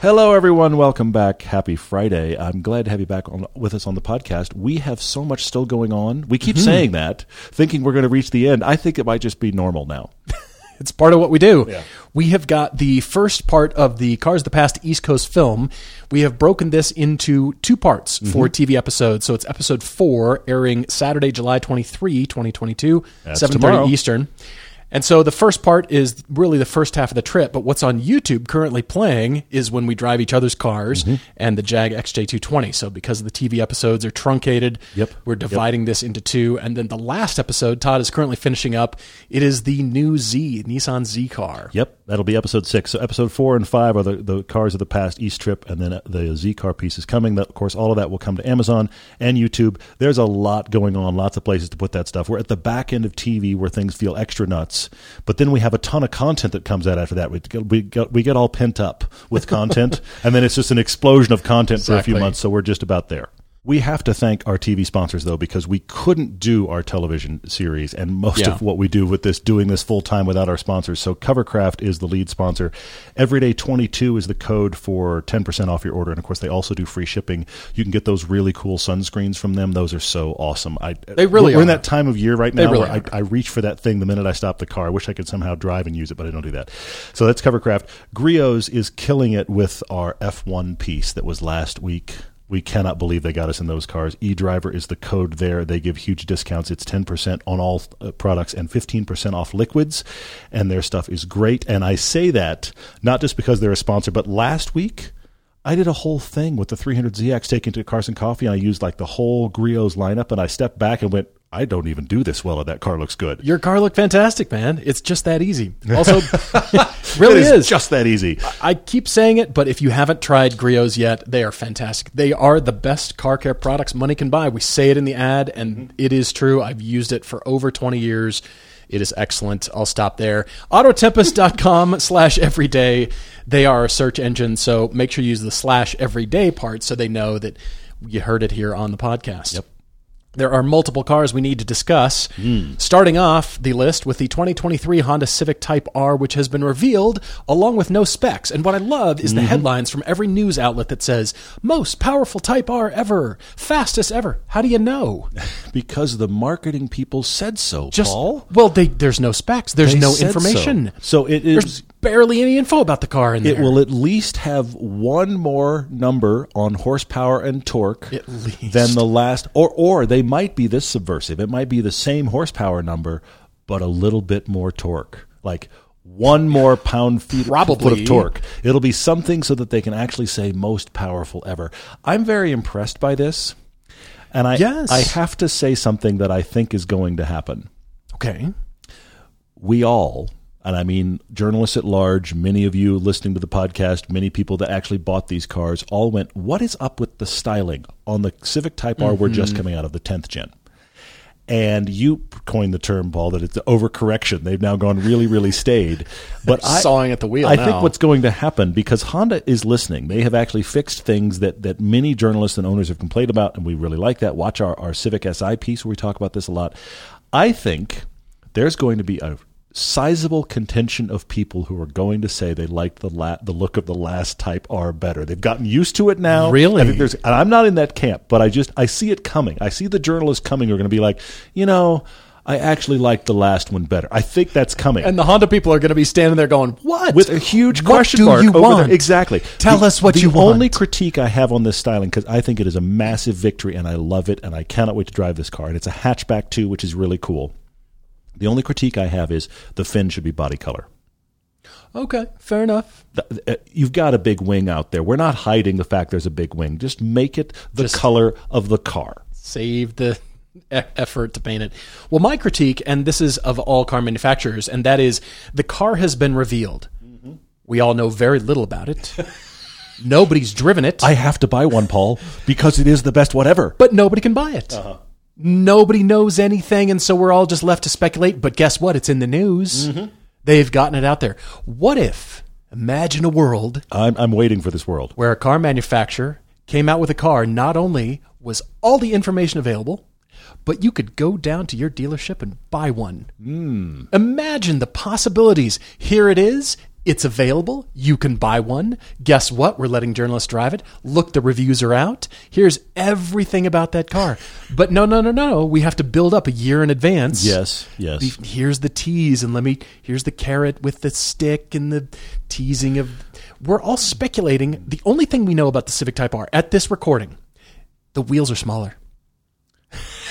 Hello, everyone. Welcome back. Happy Friday. I'm glad to have you back on, with us on the podcast. We have so much still going on. We keep hmm. saying that, thinking we're going to reach the end. I think it might just be normal now. It's part of what we do. Yeah. We have got the first part of the Cars of the Past East Coast film. We have broken this into two parts for mm-hmm. TV episodes. So it's episode four, airing Saturday, July 23, 2022, That's 7.30 tomorrow. Eastern. And so the first part is really the first half of the trip, but what's on YouTube currently playing is when we drive each other's cars Mm-hmm. and the Jag XJ220. So because the TV episodes are truncated, Yep. we're dividing this into two. And then the last episode, Todd is currently finishing up. It is the new Z, Nissan Z car. Yep, that'll be episode six. So episode four and five are the, the cars of the past East trip, and then the Z car piece is coming. That, of course, all of that will come to Amazon and YouTube. There's a lot going on, lots of places to put that stuff. We're at the back end of TV where things feel extra nuts, but then we have a ton of content that comes out after that. We get, we get, we get all pent up with content, and then it's just an explosion of content for a few months. So we're just about there. We have to thank our TV sponsors though, because we couldn't do our television series and most Yeah. of what we do with this, doing this full time without our sponsors. So Covercraft is the lead sponsor. Everyday 22 is the code for 10% off your order. And of course, they also do free shipping. You can get those really cool sunscreens from them. Those are so awesome. I, They really We're in are. that time of year right now really where I. I reach for that thing the minute I stop the car. I wish I could somehow drive and use it, but I don't do that. So that's Covercraft. Griot's is killing it with our F1 piece that was last week. We cannot believe they got us in those cars. eDriver is the code there. They give huge discounts. It's 10% on all uh, products and 15% off liquids. And their stuff is great. And I say that not just because they're a sponsor, but last week I did a whole thing with the 300ZX taken to Cars and Coffee, and I used like the whole Griot's lineup. And I stepped back and went, I don't even do this well, and that car looks good. Your car looked fantastic, man. It's just that easy. Also, really It is. just that easy. I keep saying it, but if you haven't tried Griots yet, they are fantastic. They are the best car care products money can buy. We say it in the ad, and mm-hmm. it is true. I've used it for over 20 years. It is excellent. I'll stop there. Autotempest.com slash everyday. They are a search engine, so make sure you use the slash everyday part so they know that you heard it here on the podcast. Yep. There are multiple cars we need to discuss. Hmm. Starting off the list with the 2023 Honda Civic Type R, which has been revealed along with no specs. And what I love is the mm-hmm. headlines from every news outlet that says, most powerful Type R ever, fastest ever. How do you know? Because the marketing people said so, Just, Paul. well, they, there's no specs, there's They no information. So, so it There's is. Barely any info about the car in there. It will at least have one more number on horsepower and torque than the last, or or they might be this subversive. It might be the same horsepower number, but a little bit more torque, like one more pound feet Probably. foot of torque. It'll be something so that they can actually say most powerful ever. I'm very impressed by this, and I Yes. I have to say something that I think is going to happen okay. we all, and I mean journalists at large, many of you listening to the podcast, many people that actually bought these cars, all went, What is up with the styling on the Civic Type R we're mm-hmm. just coming out of the 10th gen? And you coined the term, Paul, that it's the overcorrection. They've now gone really, really staid. But I, Sawing at the wheel I now. think what's going to happen because Honda is listening. They have actually fixed things that, that many journalists and owners have complained about, and we really like that. Watch our, our Civic Si piece where we talk about this a lot. I think there's going to be a sizable contention of people who are going to say they liked the la- the look of the last Type R better. They've gotten used to it now. Really? I think there's, and I'm not in that camp, but I just I see it coming. I see the journalists coming who are going to be like, you know. I actually liked the last one better. I think that's coming And the Honda people are going to be standing there going, "What?" with a huge What question do mark you over want? there. Exactly. Tell The- us what the you want. only critique I have on this styling because I think it is a massive victory and I love it and I cannot wait to drive this car and it's a hatchback too, which is really cool. The only critique I have is the fin should be body color. Okay, fair enough. Uh, You've got a big wing out there. We're not hiding the fact there's a big wing. Just make it the Just- color of the car. Save the effort to paint it. Well, my critique, and this is of all car manufacturers, and that is the car has been revealed. We all know very little about it. Nobody's driven it, I have to buy one, Paul, because it is the best whatever. but nobody can buy it. Nobody knows anything, and so we're all just left to speculate. But guess what? It's in the news. Mm-hmm. They've gotten it out there. What if, imagine a world I'm, I'm waiting for this world. where a car manufacturer came out with a car, not only was all the information available, but you could go down to your dealership and buy one. Hmm. Imagine the possibilities. Here it is. It's available. You can buy one. Guess what? We're letting journalists drive it. Look, the reviews are out. Here's everything about that car. But no, no, no, no. We have to build up a year in advance. Yes, yes. Here's the tease and let me here's the carrot with the stick and the teasing of we're all speculating the only thing we know about the civic type r at this recording the wheels are smaller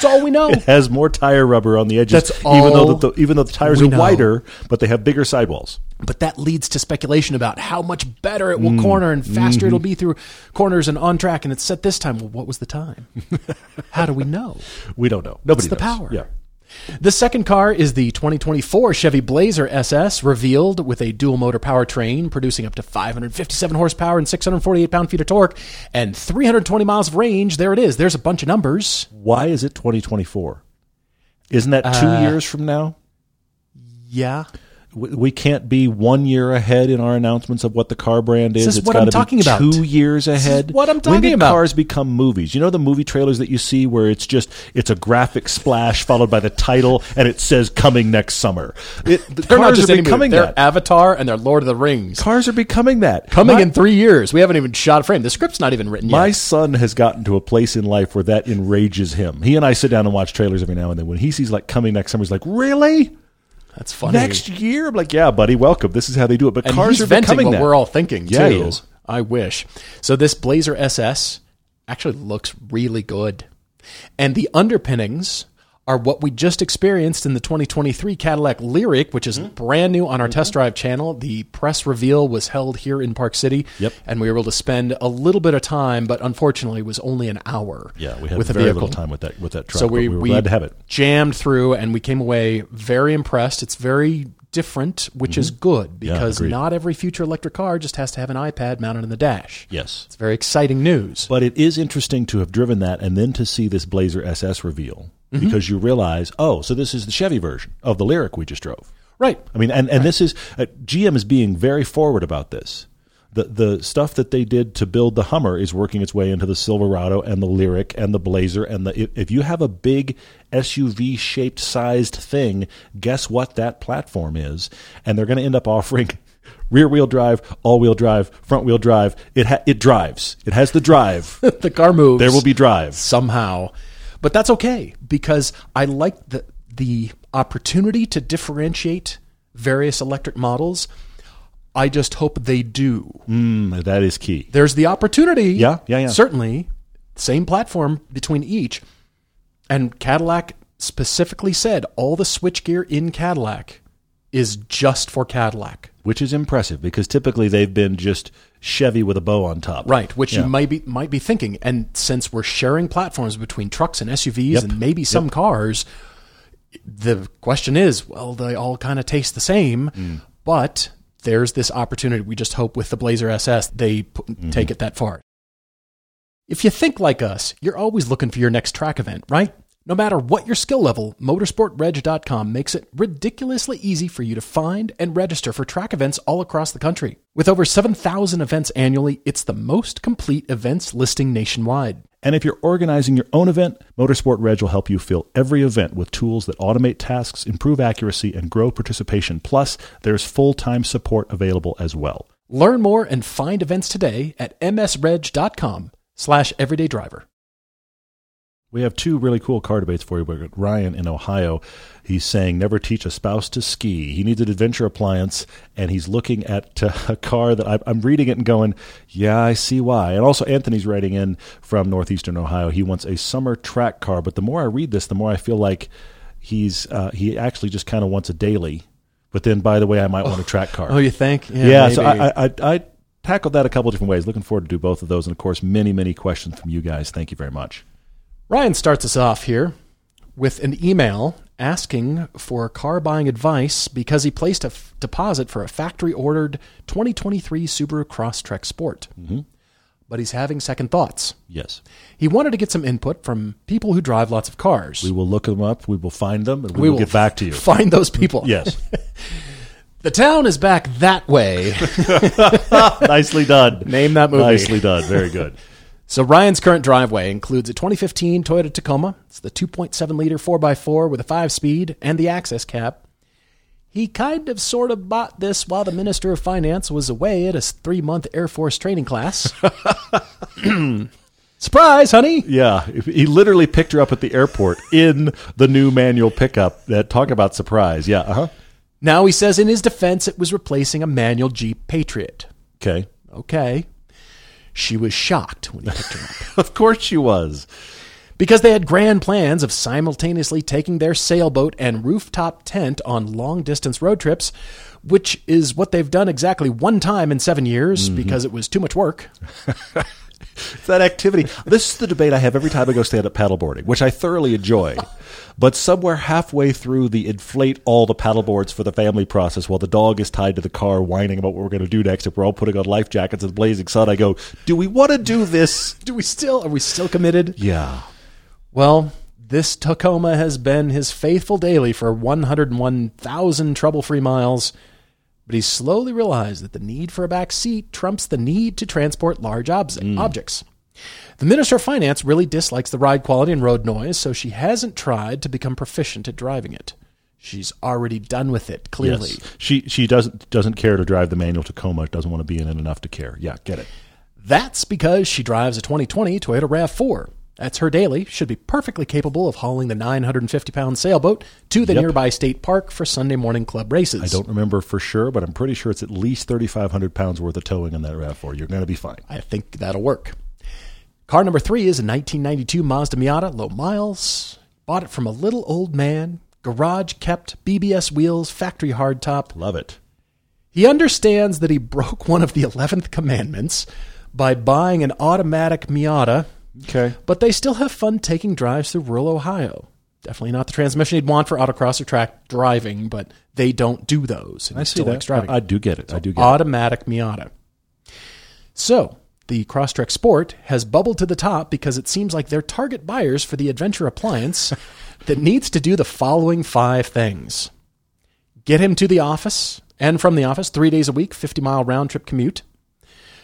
that's all we know It has more tire rubber on the edges, That's even though all the, even though the tires are know. wider, but they have bigger sidewalls. but that leads to speculation about how much better it will Mm. corner and faster Mm-hmm. it'll be through corners and on track and it's set this time well what was the time how do we know We don't know. Nobody the knows. power. Yeah. The second car is the 2024 Chevy Blazer SS, revealed with a dual motor powertrain, producing up to 557 horsepower and 648 pound feet of torque and 320 miles of range. There it is. There's a bunch of numbers. Why is it 2024? Isn't that two Uh, years from now? Yeah. We, can't be one year ahead in our announcements of what the car brand is. is It's what I'm talking about. Two years ahead. what I'm When talking did about. cars become movies? You know the movie trailers that you see where it's just it's a graphic splash followed by the title and it says coming next summer. It, the They're not cars just are any movie. becoming They're that. Avatar and they're Lord of the Rings. cars are becoming that. Coming My- in three years. We haven't even shot a frame. The script's not even written yet. My yet. son has gotten to a place in life where that enrages him. He and I sit down and watch trailers every now and then. When he sees like coming next summer, he's like, "Really? That's funny. Next year?" I'm like, "Yeah, buddy, welcome. This is how they do it." But and cars are venting becoming what that. we're all thinking Yeah, too. I wish. So this Blazer SS actually looks really good, and the underpinnings are what we just experienced in the 2023 Cadillac Lyriq, which Mm-hmm. is brand new on our test drive channel. The press reveal was held here in Park City, Yep. and we were able to spend a little bit of time, but unfortunately, it was only an hour. yeah, we had with very vehicle. little time with that with that truck. So we, we were we glad to have it. jammed through, and we came away very impressed. It's very different, which is good because Mm-hmm. not every future electric car just has to have an iPad mounted in the dash. Yes, It's very exciting news. but it is interesting to have driven that and then to see this Blazer SS reveal Mm-hmm. because you realize, oh, so this is the Chevy version of the Lyriq we just drove. Right. I mean, and, and this is uh, GM is being very forward about this. The the stuff that they did to build the Hummer is working its way into the Silverado and the Lyriq and the Blazer and the if, if you have a big SUV shaped sized thing, guess what that platform is? And they're going to end up offering rear wheel drive, all wheel drive, front wheel drive. It ha- it drives. It has the drive. the car moves. there will be drive. somehow. But that's okay because I like the the opportunity to differentiate various electric models. I just hope they do. Mm, that is key. There's the opportunity. Yeah, yeah, yeah. Certainly. Same platform between each. And Cadillac specifically said all the switchgear in Cadillac is just for Cadillac. Which is impressive because typically they've been just Chevy with a bow on top. Right, which Yeah. you might be might be thinking. And since we're sharing platforms between trucks and SUVs Yep. and maybe some cars, the question is, well, they all kind of taste the same, Mm. but there's this opportunity. We just hope with the Blazer SS they p- Mm-hmm. take it that far. If you think like us, you're always looking for your next track event, right? No matter what your skill level, motorsportreg.com makes it ridiculously easy for you to find and register for track events all across the country. With over 7,000 events annually, it's the most complete events listing nationwide. And if you're organizing your own event, Motorsport Reg will help you fill every event with tools that automate tasks, improve accuracy, and grow participation. Plus, there's full time support available as well. Learn more and find events today at msreg.com slash everydaydriver. We have two really cool car debates for you. We've got Ryan in Ohio. He's saying never teach a spouse to ski. He needs an adventure appliance, and he's looking at uh, a car that I, I'm reading it and going, yeah, I see why. And also, Anthony's writing in from northeastern Ohio. He wants a summer track car, but the more I read this, the more I feel like he's uh, he actually just kind of wants a daily. But then, by the way, I might want a track car. Oh, you think? Yeah, so. I, I, I, I tackled that a couple different ways. Looking forward to do both of those, and of course, many, many questions from you guys. Thank you very much. Ryan starts us off here with an email asking for car buying advice because he placed a f- deposit for a factory ordered 2023 Subaru Crosstrek Sport. Mm-hmm. but he's having second thoughts. Yes. He wanted to get some input from people who drive lots of cars. We will look them up. We will find them, and we, will, get back to you. Find those people. Yes. The town is back that way. Nicely done. Name that movie. Nicely done. Very good. So Ryan's current driveway includes a 2015 Toyota Tacoma. It's the 2.7 liter 4x4 with a 5 speed and the access cab. He kind of sort of bought this while the Minister of Finance was away at a three month Air Force training class. Surprise, honey! Yeah, he literally picked her up at the airport in the new manual pickup. That talk about surprise. Yeah. Uh huh. Now he says in his defense it was replacing a manual Jeep Patriot. Okay. Okay. She was shocked when he picked her up. Of course she was. because they had grand plans of simultaneously taking their sailboat and rooftop tent on long distance road trips, which is what they've done exactly one time in seven years mm-hmm. because it was too much work. It's that activity. This is the debate I have every time I go stand up paddleboarding, which I thoroughly enjoy. But somewhere halfway through the inflate all the paddleboards for the family process while the dog is tied to the car whining about what we're going to do next if we're all putting on life jackets in the blazing sun, I go, do we want to do this? Do we still are we still committed? Yeah. Well, this Tacoma has been his faithful daily for 101,000 trouble-free miles, but he slowly realized that the need for a back seat trumps the need to transport large obs- mm. objects. The Minister of Finance really dislikes the ride quality and road noise, so she hasn't tried to become proficient at driving it. She's already done with it, clearly. Yes. She she doesn't doesn't care to drive the manual Tacoma. Doesn't want to be in it enough to care. Yeah, get it. That's because she drives a 2020 Toyota RAV4. That's her daily. Should be perfectly capable of hauling the 950 pound sailboat to the Yep. nearby state park for Sunday morning club races. I don't remember for sure, but I'm pretty sure it's at least 3,500 pounds worth of towing in that RAV4. You're going to be fine. I think that'll work. Car number three is a 1992 Mazda Miata, low miles. Bought it from a little old man, garage kept, BBS wheels, factory hardtop. Love it. He understands that he broke one of the 11th commandments by buying an automatic Miata, Okay. but they still have fun taking drives through rural Ohio. Definitely not the transmission he'd want for autocross or track driving, but they don't do those. and I see that. driving. I, do get it. I do get it. automatic Miata. So, the Crosstrek Sport has bubbled to the top because it seems like they're target buyers for the adventure appliance that needs to do the following five things get him to the office and from the office three days a week, 50 mile round trip commute.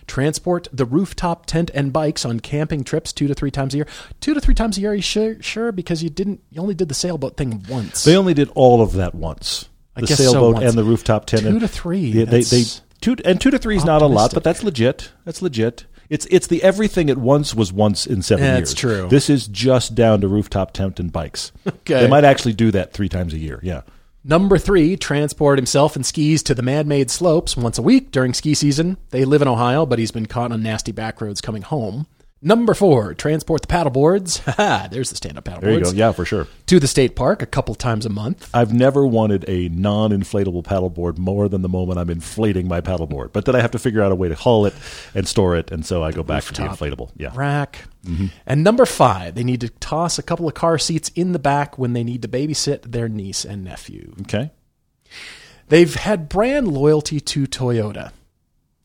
Transport the rooftop tent and bikes on camping trips two to three times a year. Two to three times a year, you sure, sure because you didn't, you only did the sailboat thing once. They only did all of that once. I the so, sailboat once. and the rooftop tent. Two and- to three, Yeah, they, they that's two and two to three is not a lot, but that's legit. That's legit. It's it's the everything at once was once in seven Yeah, years. it's true. This is just down to rooftop tent and bikes. Okay. They might actually do that three times a year. Yeah. Number three, transport himself and skis to the man made slopes once a week during ski season. They live in Ohio, but he's been caught on nasty back roads coming home. Number four, transport the paddleboards. Haha, there's the stand up paddleboards. There you go. Yeah, for sure. To the state park a couple times a month. I've never wanted a non-inflatable paddleboard more than the moment I'm inflating my paddleboard. But then I have to figure out a way to haul it and store it, and so I go back to the Rooftop inflatable. Yeah. Rack. Mm-hmm. And number five, they need to toss a couple of car seats in the back when they need to babysit their niece and nephew. Okay. They've had brand loyalty to Toyota,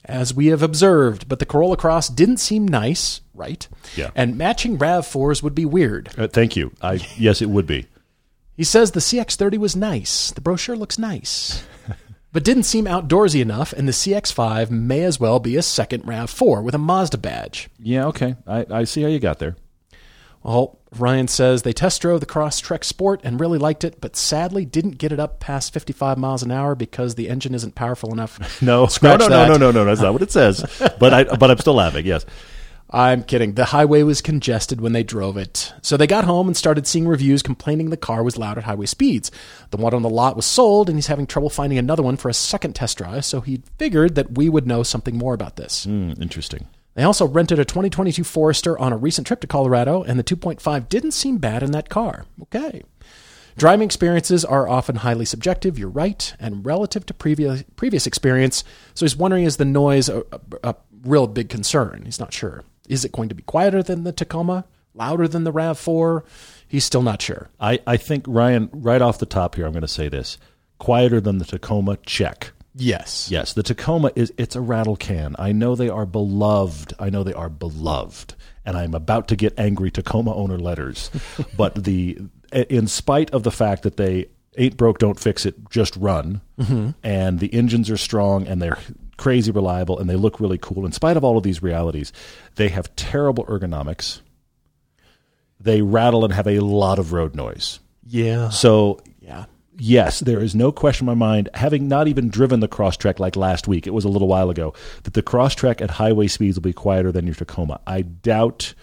as we have observed, but the Corolla Cross didn't seem nice, right? Yeah. And matching RAV4s would be weird. Uh, thank you. I yes, it would be. He says the CX30 was nice. The brochure looks nice. but didn't seem outdoorsy enough, and the CX5 may as well be a second RAV4 with a Mazda badge. Yeah. Okay. I, I see how you got there. Well, Ryan says they test drove the Crosstrek Sport and really liked it, but sadly didn't get it up past 55 miles an hour because the engine isn't powerful enough. No, Scratch no, no, that. no, no, no, no. That's not what it says. But I, but I'm still laughing. Yes. I'm kidding. The highway was congested when they drove it. So they got home and started seeing reviews complaining the car was loud at highway speeds. The one on the lot was sold, and he's having trouble finding another one for a second test drive, so he figured that we would know something more about this. Hmm, interesting. They also rented a 2022 Forester on a recent trip to Colorado, and the 2.5 didn't seem bad in that car. Okay. Driving experiences are often highly subjective, you're right, and relative to previous previous experience. So he's wondering is the noise a, a, a real big concern? He's not sure. Is it going to be quieter than the Tacoma? Louder than the RAV4? He's still not sure. I, I think Ryan, right off the top here, I'm going to say this: quieter than the Tacoma. Check. Yes. Yes, the Tacoma is it's a rattle can. I know they are beloved. I know they are beloved. And I'm about to get angry Tacoma owner letters. but the in spite of the fact that they ain't broke, don't fix it, just run. Mm-hmm. And the engines are strong and they're crazy reliable and they look really cool. In spite of all of these realities, they have terrible ergonomics. They rattle and have a lot of road noise. Yeah. So. Yes, there is no question in my mind, having not even driven the Crosstrek like last week, it was a little while ago, that the Crosstrek at highway speeds will be quieter than your Tacoma. I doubt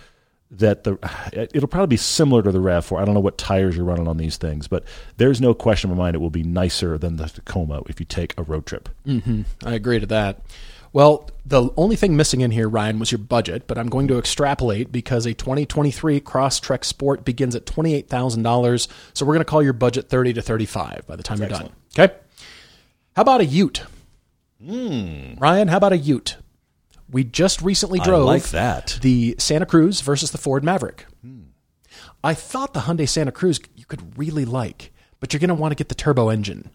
that the it'll probably be similar to the RAV4. I don't know what tires you're running on these things, but there's no question in my mind it will be nicer than the Tacoma if you take a road trip. Mm-hmm. I agree to that. Well, the only thing missing in here, Ryan, was your budget, but I'm going to extrapolate because a 2023 Crosstrek Sport begins at $28,000. So we're going to call your budget 30 to 35 by the time you're done. Okay? How about a Ute? Hmm. Ryan, how about a Ute? We just recently drove like that. the Santa Cruz versus the Ford Maverick. Hmm. I thought the Hyundai Santa Cruz you could really like, but you're going to want to get the turbo engine.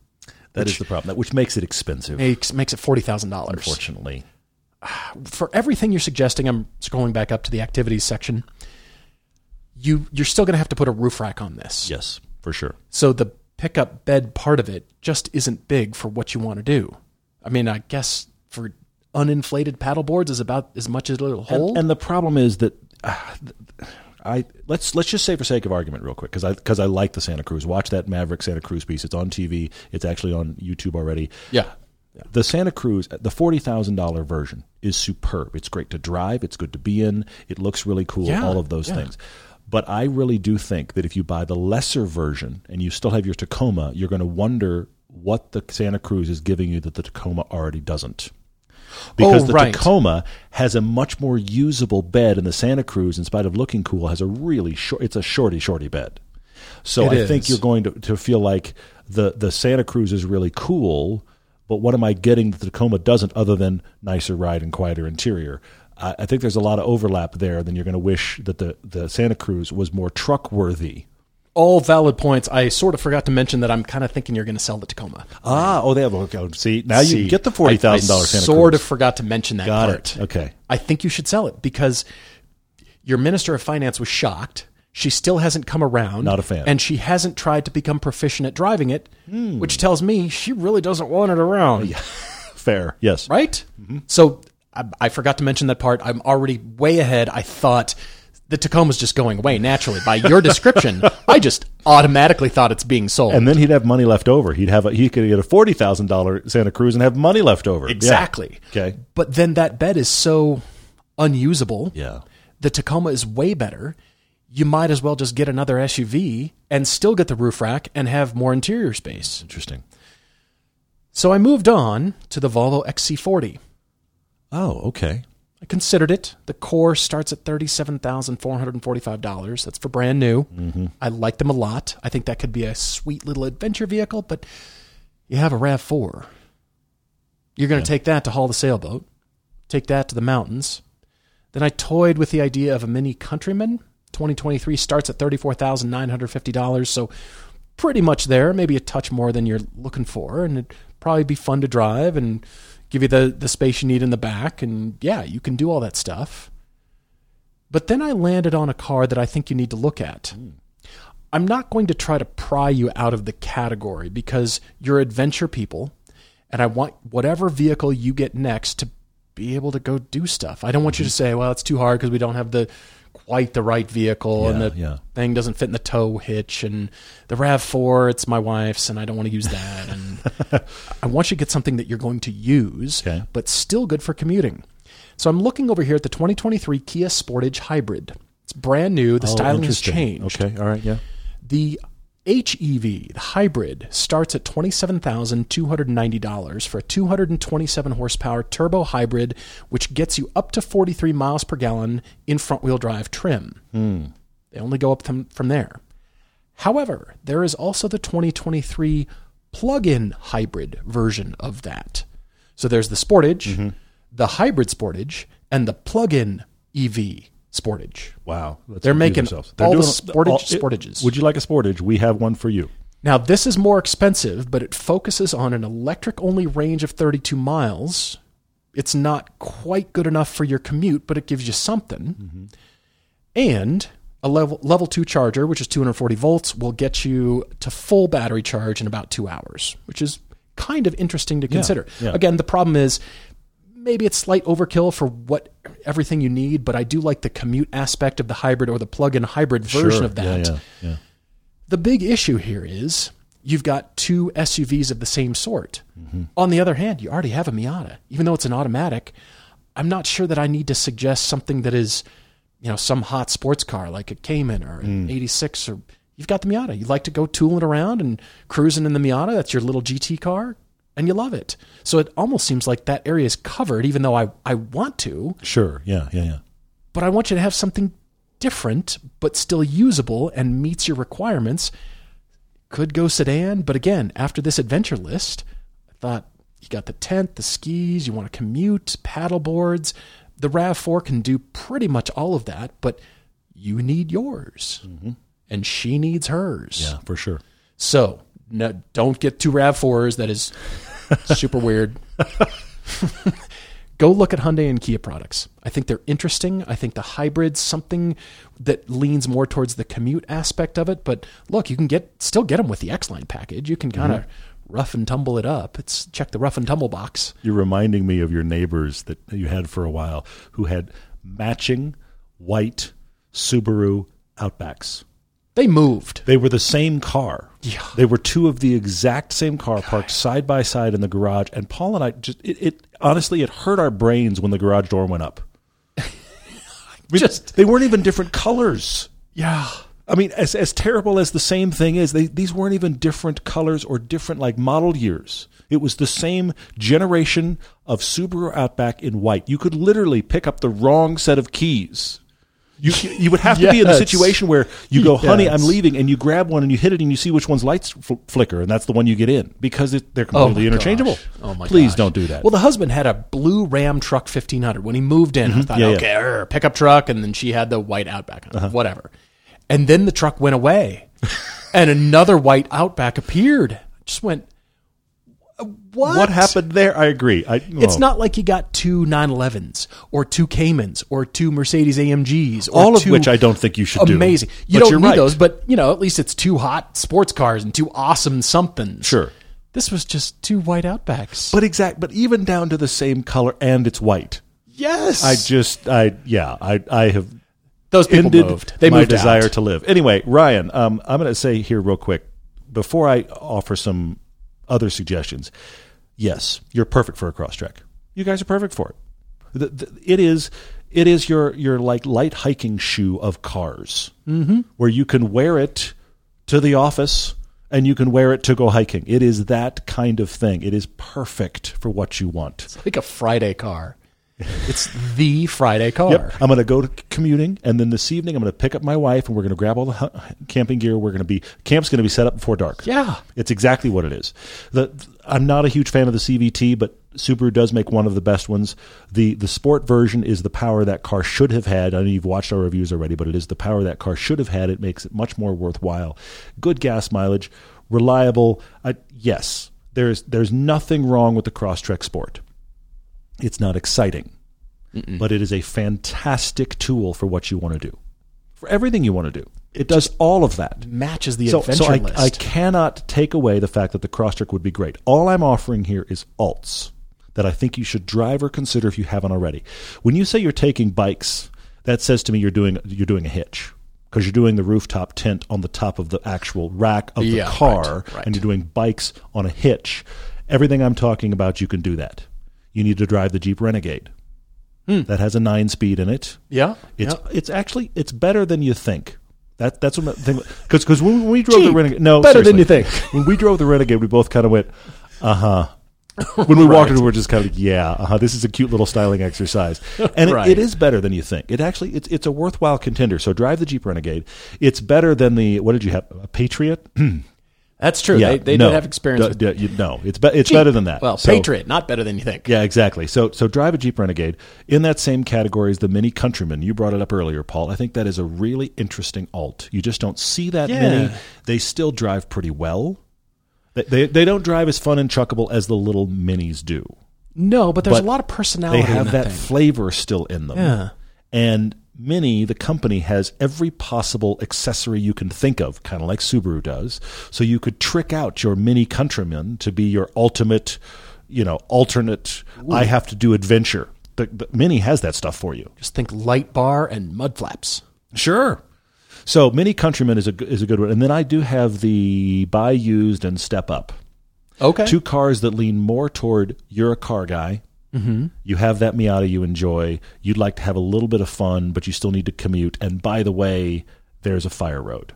That is the problem, that- which makes it expensive, Makes makes it forty thousand dollars. unfortunately. for everything you're suggesting, I'm scrolling back up to the activities section. You you're still going to have to put a roof rack on this. Yes, for sure. So the pickup bed part of it just isn't big for what you want to do. I mean, I guess for uninflated paddle boards is about as much as it'll hold. And, and the problem is that uh, I let's let's just say for sake of argument real quick because I because I like the Santa Cruz. Watch that Maverick Santa Cruz piece. It's on TV. It's actually on YouTube already. yeah. The Santa Cruz, the forty thousand dollar version, is superb. It's great to drive. It's good to be in. It looks really cool. Yeah, all of those yeah. things. But I really do think that if you buy the lesser version and you still have your Tacoma, you're going to wonder what the Santa Cruz is giving you that the Tacoma already doesn't. Because Oh, the right. Tacoma has a much more usable bed, and the Santa Cruz, in spite of looking cool, has a really short. It's a shorty, shorty bed. So It I think you're going to, to feel like the the Santa Cruz is really cool, but what am I getting that the Tacoma doesn't, other than nicer ride and quieter interior? I, I think there's a lot of overlap there. Then you're going to wish that the the Santa Cruz was more truck worthy. All valid points. I sort of forgot to mention that I'm kind of thinking you're going to sell the Tacoma. Ah, oh, they have. Okay, see, now you See, can get the forty thousand dollars Sort Cruz. of forgot to mention that Got part. it. Okay. I think you should sell it because your minister of finance was shocked. She still hasn't come around. Not a fan. And she hasn't tried to become proficient at driving it, which tells me she really doesn't want it around. Fair. Yes. Right? Mm-hmm. So I, I forgot to mention that part. I'm already way ahead. I thought the Tacoma's just going away naturally. By your description, I just automatically thought it's being sold. And then he'd have money left over. He'd have a, he could get a forty thousand dollar Santa Cruz and have money left over. Yeah. exactly. Okay. But then that bed is so unusable. Yeah. the Tacoma is way better. You might as well just get another SUV and still get the roof rack and have more interior space. Interesting. So I moved on to the Volvo XC40. Oh, okay. I considered it. The core starts at $37,445. That's for brand new. Mm-hmm. I like them a lot. I think that could be a sweet little adventure vehicle, but you have a RAV4. You're going to take that to haul the sailboat, take that to the mountains. Then I toyed with the idea of a Mini Countryman. 2023 starts at $34,950, so pretty much there, maybe a touch more than you're looking for, and it'd probably be fun to drive and give you the, the space you need in the back, and yeah, you can do all that stuff. But then I landed on a car that I think you need to look at. Hmm. I'm not going to try to pry you out of the category because you're adventure people, and I want whatever vehicle you get next to be able to go do stuff. I don't want you to mm-hmm. say, "Well, it's too hard because we don't have the quite the right vehicle and the yeah. thing doesn't fit in the tow hitch and the RAV4 it's my wife's and I don't want to use that and I want you to get something that you're going to use Okay. but still good for commuting. So I'm looking over here at the 2023 Kia Sportage Hybrid. It's brand new. The Oh, styling has changed. Okay. All right. Yeah. The HEV, the hybrid, starts at $27,290 for a 227 horsepower turbo hybrid, which gets you up to 43 miles per gallon in front wheel drive trim. Hmm. They only go up from, from there. However, there is also the 2023 plug in hybrid version of that. So there's the Sportage, mm-hmm. the hybrid Sportage, and the plug in EV Sportage. Wow. Let's They're making ourselves. They're all the Sportage all- it- Sportages. Would you like a Sportage? We have one for you. Now, this is more expensive, but it focuses on an electric only range of 32 miles. It's not quite good enough for your commute, but it gives you something. Mm-hmm. And a level level 2 charger, which is 240 volts, will get you to full battery charge in about 2 hours, which is kind of interesting to consider. yeah. Again, the problem is maybe it's slight overkill for what everything you need, but I do like the commute aspect of the hybrid or the plug-in hybrid version Sure. of that. Yeah, yeah, yeah. The big issue here is you've got two SUVs of the same sort. Mm-hmm. On the other hand, you already have a Miata. Even though it's an automatic, I'm not sure that I need to suggest something that is, you know, some hot sports car like a Cayman or an mm. 86 or you've got the Miata. You like to go tooling around and cruising in the Miata. That's your little GT car and you love it. So it almost seems like that area is covered even though I, I want to, Sure. Yeah, yeah, yeah. but I want you to have something different but still usable and meets your requirements. Could go sedan, but again, after this adventure list, I thought you got the tent, the skis, you want to commute, paddle boards. The RAV4 can do pretty much all of that, but you need yours. Mm-hmm. And she needs hers. Yeah, for sure. So no, don't get two RAV4s. That is super weird. Go look at Hyundai and Kia products. I think they're interesting. I think the hybrid's something that leans more towards the commute aspect of it. But look, you can get still get them with the X Line package. You can kind of mm-hmm. rough and tumble it up. It's check the rough and tumble box. You're reminding me of your neighbors that you had for a while who had matching white Subaru Outbacks. They moved. They were the same car. Yeah. They were two of the exact same car parked side by side in the garage. And Paul and I just, it, it honestly, it hurt our brains when the garage door went up. We- Just- they weren't even different colors. Yeah. I mean, as as terrible as the same thing is, they these weren't even different colors or different like model years. It was the same generation of Subaru Outback in white. You could literally pick up the wrong set of keys. You you would have to be in a Yes. situation where you go, "Honey, Yes. I'm leaving," and you grab one and you hit it and you see which one's lights fl- flicker, and that's the one you get in because it, they're completely my interchangeable. gosh. Oh my god. Please gosh. don't do that. Well, the husband had a blue Ram truck 1500 when he moved in. I thought, Mm-hmm. Yeah, yeah. okay, er, pickup truck, and then she had the white Outback, Uh-huh. whatever. And then the truck went away, and another white Outback appeared. Just went, what? what happened there? I agree. I, It's oh. not like you got two 911s or two Caymans or two Mercedes AMGs, or all of which I don't think you should do. amazing. You But don't need right. those, but you know, at least it's two hot sports cars and two awesome somethings. Sure. This was just two white Outbacks. But exact, but even down to the same color and it's white. yes, I just, I yeah, I I have those people ended moved. They my moved desire out. to live. Anyway, Ryan, um, I'm going to say here real quick before I offer some other suggestions. Yes, you're perfect for a Crosstrek. You guys are perfect for it. The, the, it is it is your your like light hiking shoe of cars, mm-hmm. where you can wear it to the office and you can wear it to go hiking. It is that kind of thing. It is perfect for what you want. It's like a Friday car. It's the Friday car. Yep. I'm going to go to commuting, and then this evening I'm going to pick up my wife, and we're going to grab all the hu- camping gear. We're going to be camp's going to be set up before dark. Yeah. it's exactly what it is. The I'm not a huge fan of the CVT, but Subaru does make one of the best ones. the The sport version is the power that car should have had. I know you've watched our reviews already, but it is the power that car should have had. It makes it much more worthwhile. Good gas mileage, reliable. Uh, yes, there's there's nothing wrong with the Crosstrek Sport. It's not exciting, but it is a fantastic tool for what you want to do, for everything you want to do. It does all of that. Matches the So, adventure so I, list. I cannot take away the fact that the Crosstrek would be great. All I'm offering here is alts that I think you should drive or consider if you haven't already. When you say you're taking bikes, that says to me you're doing you're doing a hitch because you're doing the rooftop tent on the top of the actual rack of the Yeah, car, right, right. and you're doing bikes on a hitch. Everything I'm talking about, you can do that. You need to drive the Jeep Renegade. That has a nine speed in it. yeah. It's yeah. it's actually it's better than you think. That that's what I think because because when we drove the Renegade, no, better than you think. when we drove the Renegade, we both kind of went, uh huh. When we walked in, we're just kind of like, yeah, uh huh. This is a cute little styling exercise, and it- it is better than you think. It actually it's it's a worthwhile contender. So drive the Jeep Renegade. It's better than the what did you have? A Patriot. That's true. Yeah, they they no. did have experience D- with d- you- no, it's be- it's Jeep. better than that. Well, So- Patriot, not better than you think. Yeah, exactly. So so drive a Jeep Renegade in that same category as the Mini Countryman. You brought it up earlier, Paul. I think that is a really interesting alt. You just don't see that Yeah. many. They still drive pretty well. They, they they don't drive as fun and chuckable as the little minis do. No, but there's But a lot of personality. They have that, that, flavor still in them. Yeah. And Mini, the company, has every possible accessory you can think of, kind of like Subaru does. So you could trick out your Mini Countryman to be your ultimate, you know, alternate. I have to do adventure. The, the Mini has that stuff for you. Just think light bar and mud flaps. Sure. So Mini Countryman is a is a good one, and then I do have the buy used and step up. Okay. Two cars that lean more toward you're a car guy. Mm-hmm. You have that Miata you enjoy. You'd like to have a little bit of fun, but you still need to commute. And by the way, there's a fire road.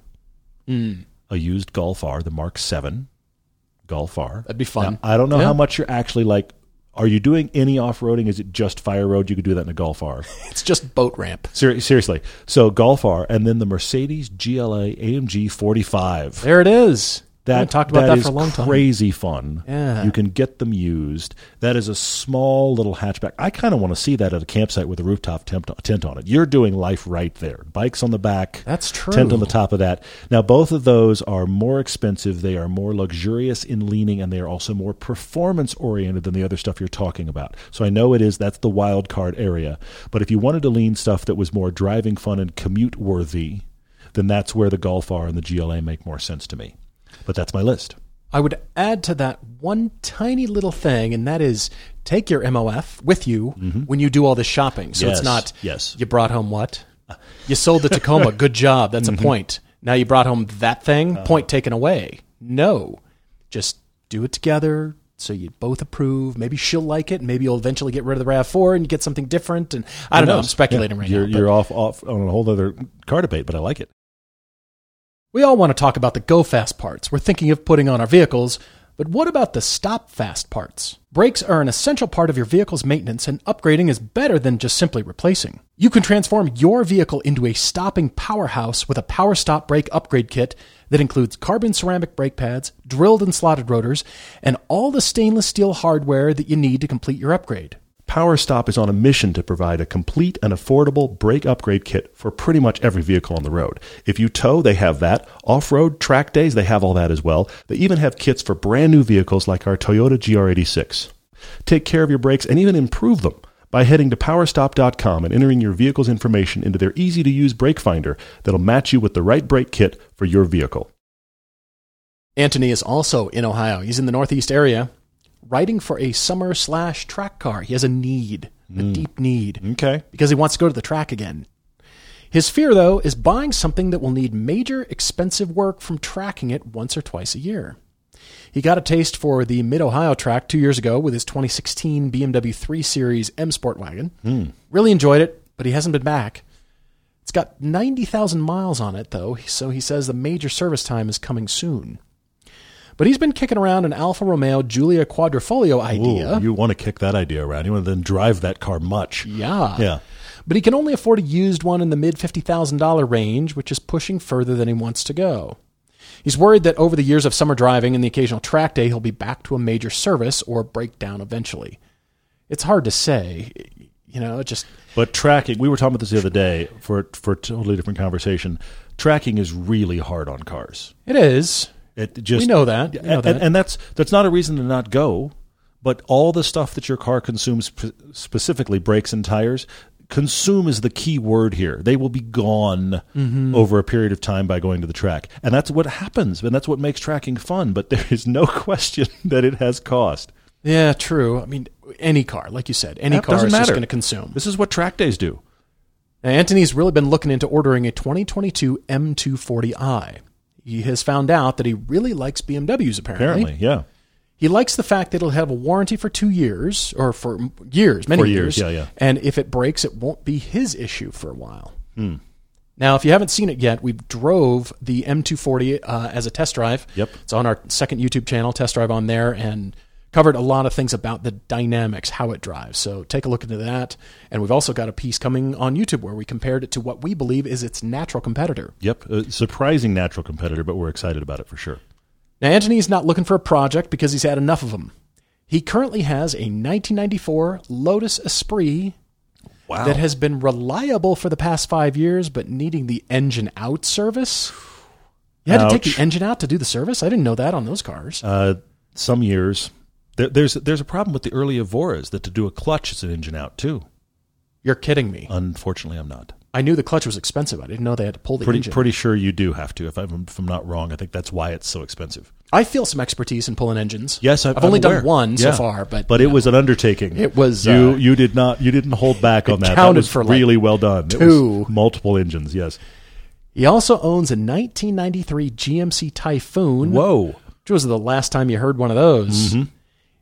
A used Golf R, the Mark Seven Golf R. That'd be fun. Now, I don't know Yeah. how much you're actually like. Are you doing any off roading? Is it just fire road? You could do that in a Golf R. It's just boat ramp. Ser- seriously. So Golf R, and then the Mercedes GLA AMG 45. There it is. That talked about that, is for a long time. Crazy fun. Yeah. you can get them used. That is a small little hatchback. I kind of want to see that at a campsite with a rooftop tent, tent on it. You're doing life right there. Bikes on the back. That's true. Tent on the top of that. Now both of those are more expensive. They are more luxurious in leaning, and they are also more performance oriented than the other stuff you're talking about. So I know it is. That's the wild card area. But if you wanted to lean stuff that was more driving fun and commute worthy, then that's where the Golf R and the GLA make more sense to me. But that's my list. I would add to that one tiny little thing, and that is take your MOF with you when you do all this shopping. So Mm-hmm. Yes, it's not yes. you brought home what? You sold the Tacoma. Good job. That's Mm-hmm. a point. Now you brought home that thing. Uh-huh. Point taken away. No, just do it together. So you both approve. Maybe she'll like it. Maybe you'll eventually get rid of the RAV4 and get something different. And I don't know. I'm speculating Yeah, right you're, now. You're off, off on a whole other car debate, but I like it. We all want to talk about the go fast parts we're thinking of putting on our vehicles, but what about the stop fast parts? Brakes are an essential part of your vehicle's maintenance, and upgrading is better than just simply replacing. You can transform your vehicle into a stopping powerhouse with a Power Stop brake upgrade kit that includes carbon ceramic brake pads, drilled and slotted rotors, and all the stainless steel hardware that you need to complete your upgrade. PowerStop is on a mission to provide a complete and affordable brake upgrade kit for pretty much every vehicle on the road. If you tow, they have that. Off road, track days, they have all that as well. They even have kits for brand new vehicles like our Toyota GR86. Take care of your brakes and even improve them by heading to powerstop.com and entering your vehicle's information into their easy to use brake finder that'll match you with the right brake kit for your vehicle. Anthony is also in Ohio. He's in the Northeast area, riding for a summer slash track car. He has a need, a hmm. deep need, Okay. because he wants to go to the track again. His fear, though, is buying something that will need major expensive work from tracking it once or twice a year. He got a taste for the Mid Ohio track two years ago with his 2016 BMW 3 Series M Sport wagon. Hmm. Really enjoyed it, but he hasn't been back. It's got 90,000 miles on it, though, so he says the major service time is coming soon. But he's been kicking around an Alfa Romeo Giulia Quadrifoglio idea. Ooh, you want to kick that idea around. You want to then drive that car much. yeah. Yeah. But he can only afford a used one in the mid $50,000 range, which is pushing further than he wants to go. He's worried that over the years of summer driving and the occasional track day, he'll be back to a major service or break down eventually. It's hard to say. You know, it just But tracking, we were talking about this the other day for for a totally different conversation. Tracking is really hard on cars. it is. It just We know that. We know and, that. and that's that's not a reason to not go. But all the stuff that your car consumes, specifically brakes and tires, consume is the key word here. They will be gone Mm-hmm. over a period of time by going to the track, and that's what happens, and that's what makes tracking fun. But there is no question that it has cost. Yeah, true. I mean, any car, like you said, any That car doesn't is just going to consume. This is what track days do. Now, Anthony's really been looking into ordering a 2022 M240i. He has found out that he really likes BMWs, apparently. Apparently, yeah. He likes the fact that it'll have a warranty for two years, or for years, many For years, yeah, yeah. And if it breaks, it won't be his issue for a while. Hmm. Now, if you haven't seen it yet, we drove the M240 uh, as a test drive. Yep. It's on our second YouTube channel, Test Drive on there, and covered a lot of things about the dynamics, how it drives. So take a look into that. And we've also got a piece coming on YouTube where we compared it to what we believe is its natural competitor. Yep, a surprising natural competitor, but we're excited about it for sure. Now, Anthony's not looking for a project because he's had enough of them. He currently has a 1994 Lotus Esprit Wow. that has been reliable for the past five years, but needing the engine out service. You had to take the engine out to do the service. I didn't know that on those cars. uh, some years. There, there's there's a problem with the early Evoras that to do a clutch is an engine out too. You're kidding me. Unfortunately, I'm not. I knew the clutch was expensive. I didn't know they had to pull the Pretty engine. pretty sure you do have to. If I'm, if I'm not wrong, I think that's why it's so expensive. I feel some expertise in pulling engines. Yes, I've, I've only aware. done one so far, but but it was an undertaking. It was, you. uh, you did not. You didn't hold back on that. That counted was for, like, really well done. It two. was multiple engines. Yes. he also owns a 1993 GMC Typhoon. Whoa. Which was the last time you heard one of those. Mm-hmm.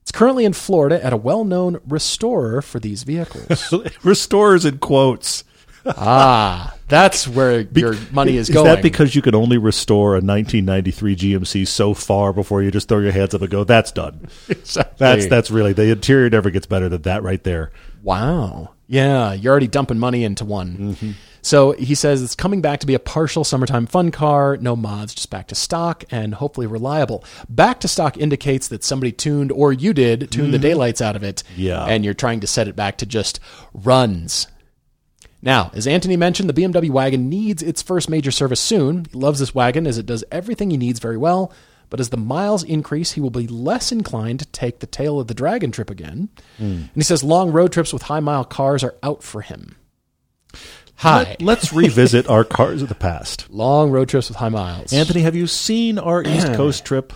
It's currently in Florida at a well-known restorer for these vehicles. Restores in quotes. ah, that's where your money is, Is going. Is that because you can only restore a 1993 GMC so far before you just throw your hands up and go, "That's done"? Exactly. That's that's really the interior never gets better than that right there. Wow. Yeah, you're already dumping money into one. So he says it's coming back to be a partial summertime fun car, no mods, just back to stock and hopefully reliable. Back to stock indicates that somebody tuned, or you did, tuned the mm-hmm. daylights out of it. Yeah. And you're trying to set it back to just runs. Now, as Anthony mentioned, the BMW wagon needs its first major service soon. He loves this wagon as it does everything he needs very well. But as the miles increase, he will be less inclined to take the tail of the dragon trip again. Hmm. And he says long road trips with high mile cars are out for him. Hi. Let, us revisit our cars of the past. Long road trips with high miles. Anthony, have you seen our East Coast trip?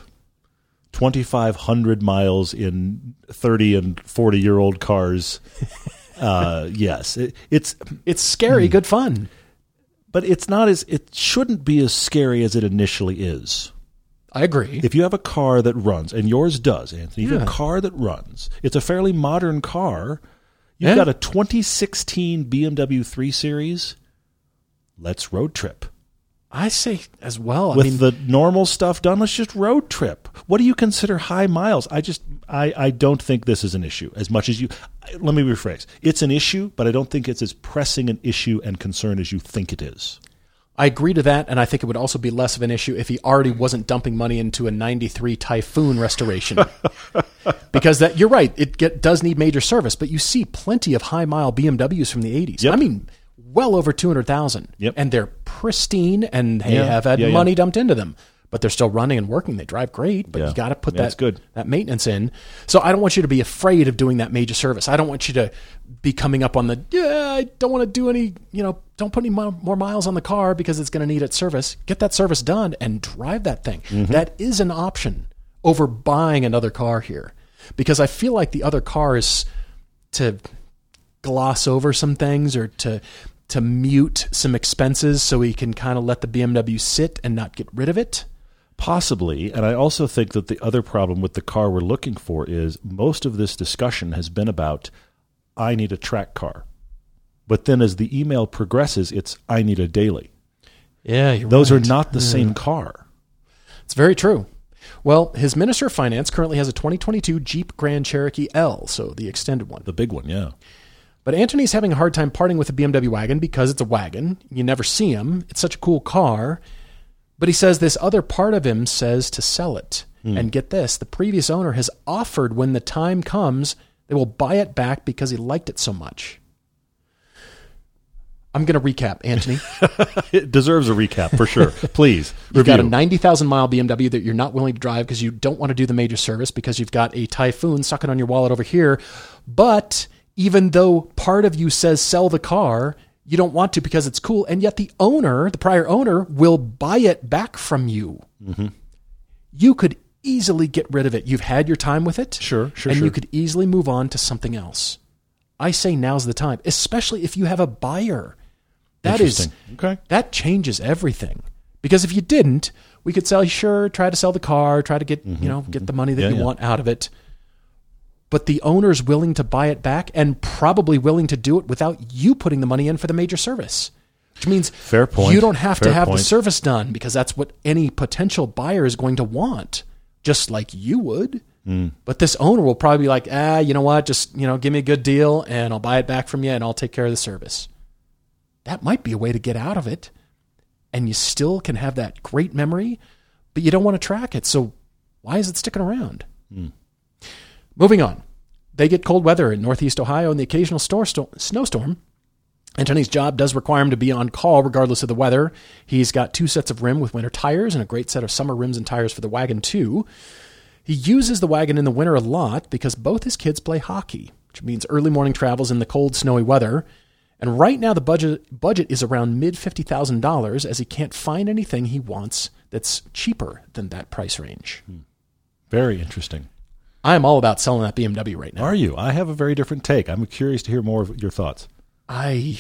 2,500 miles in 30 and 40 year old cars. Uh, yes, it, it's, It's scary, good fun. but it's not as, it shouldn't be as scary as it initially is. I agree. If you have a car that runs, and yours does, Anthony, if you have a car that runs, it's a fairly modern car. You've Yeah. got a 2016 BMW 3 Series. Let's road trip. I say as well. I with mean, the normal stuff done. Let's just road trip. What do you consider high miles? I just I, I don't think this is an issue as much as you. Let me rephrase. It's an issue, but I don't think it's as pressing an issue and concern as you think it is. I agree to that, and I think it would also be less of an issue if he already wasn't dumping money into a '93 Typhoon restoration. because that you're right, it get, does need major service, but you see plenty of high mile BMWs from the '80s. Yep. I mean, well over two hundred thousand. Yep. and they're pristine, and they Yeah. have had Yeah, yeah. money dumped into them. But they're still running and working. They drive great, but Yeah. you got to put Yeah, that good. that maintenance in. So I don't want you to be afraid of doing that major service. I don't want you to be coming up on the yeah. I don't want to do any. You know, don't put any more miles on the car because it's going to need its service. Get that service done and drive that thing. Mm-hmm. That is an option over buying another car here, because I feel like the other car is to gloss over some things or to to mute some expenses so he can kind of let the BMW sit and not get rid of it. Possibly, and I also think that the other problem with the car we're looking for is most of this discussion has been about I need a track car. But then as the email progresses, it's I need a daily. Yeah, you're Those are not the same car. It's very true. Well, his Minister of Finance currently has a 2022 Jeep Grand Cherokee L, so the extended one. The big one, yeah. But Anthony's having a hard time parting with the BMW wagon because it's a wagon. You never see him. It's such a cool car. But he says this other part of him says to sell it. Hmm. And get this the previous owner has offered when the time comes, they will buy it back because he liked it so much. I'm going to recap, Anthony. It deserves a recap for sure. Please, You've got a 90,000 mile BMW that you're not willing to drive because you don't want to do the major service because you've got a Typhoon sucking on your wallet over here. But even though part of you says sell the car, you don't want to because it's cool. And yet the owner, the prior owner, will buy it back from you. Mm-hmm. You could easily get rid of it. You've had your time with it. Sure, sure, And sure. you could easily move on to something else. I say now's the time, especially if you have a buyer. That is Okay. that changes everything. Because if you didn't, we could sell sure, try to sell the car, try to get you know get the money that Mm-hmm, Yeah, you yeah. want out of it. But the owner's willing to buy it back and probably willing to do it without you putting the money in for the major service. Which means Fair point. you don't have to Fair have the service done because that's what any potential buyer is going to want, just like you would. Mm. But this owner will probably be like, ah, you know what? Just you know, give me a good deal, and I'll buy it back from you, and I'll take care of the service. That might be a way to get out of it, and you still can have that great memory, but you don't want to track it. So Why is it sticking around? Moving on. They get cold weather in northeast Ohio and the occasional sto- snowstorm. Anthony's job does require him to be on call regardless of the weather. He's got two sets of rim with winter tires and a great set of summer rims and tires for the wagon, too. He uses the wagon in the winter a lot because both his kids play hockey, which means early morning travels in the cold, snowy weather. And right now, the budget budget is around mid fifty thousand dollars, as he can't find anything he wants that's cheaper than that price range. Hmm. Very interesting. I am all about selling that BMW right now. Are you? I have a very different take. I'm curious to hear more of your thoughts. I,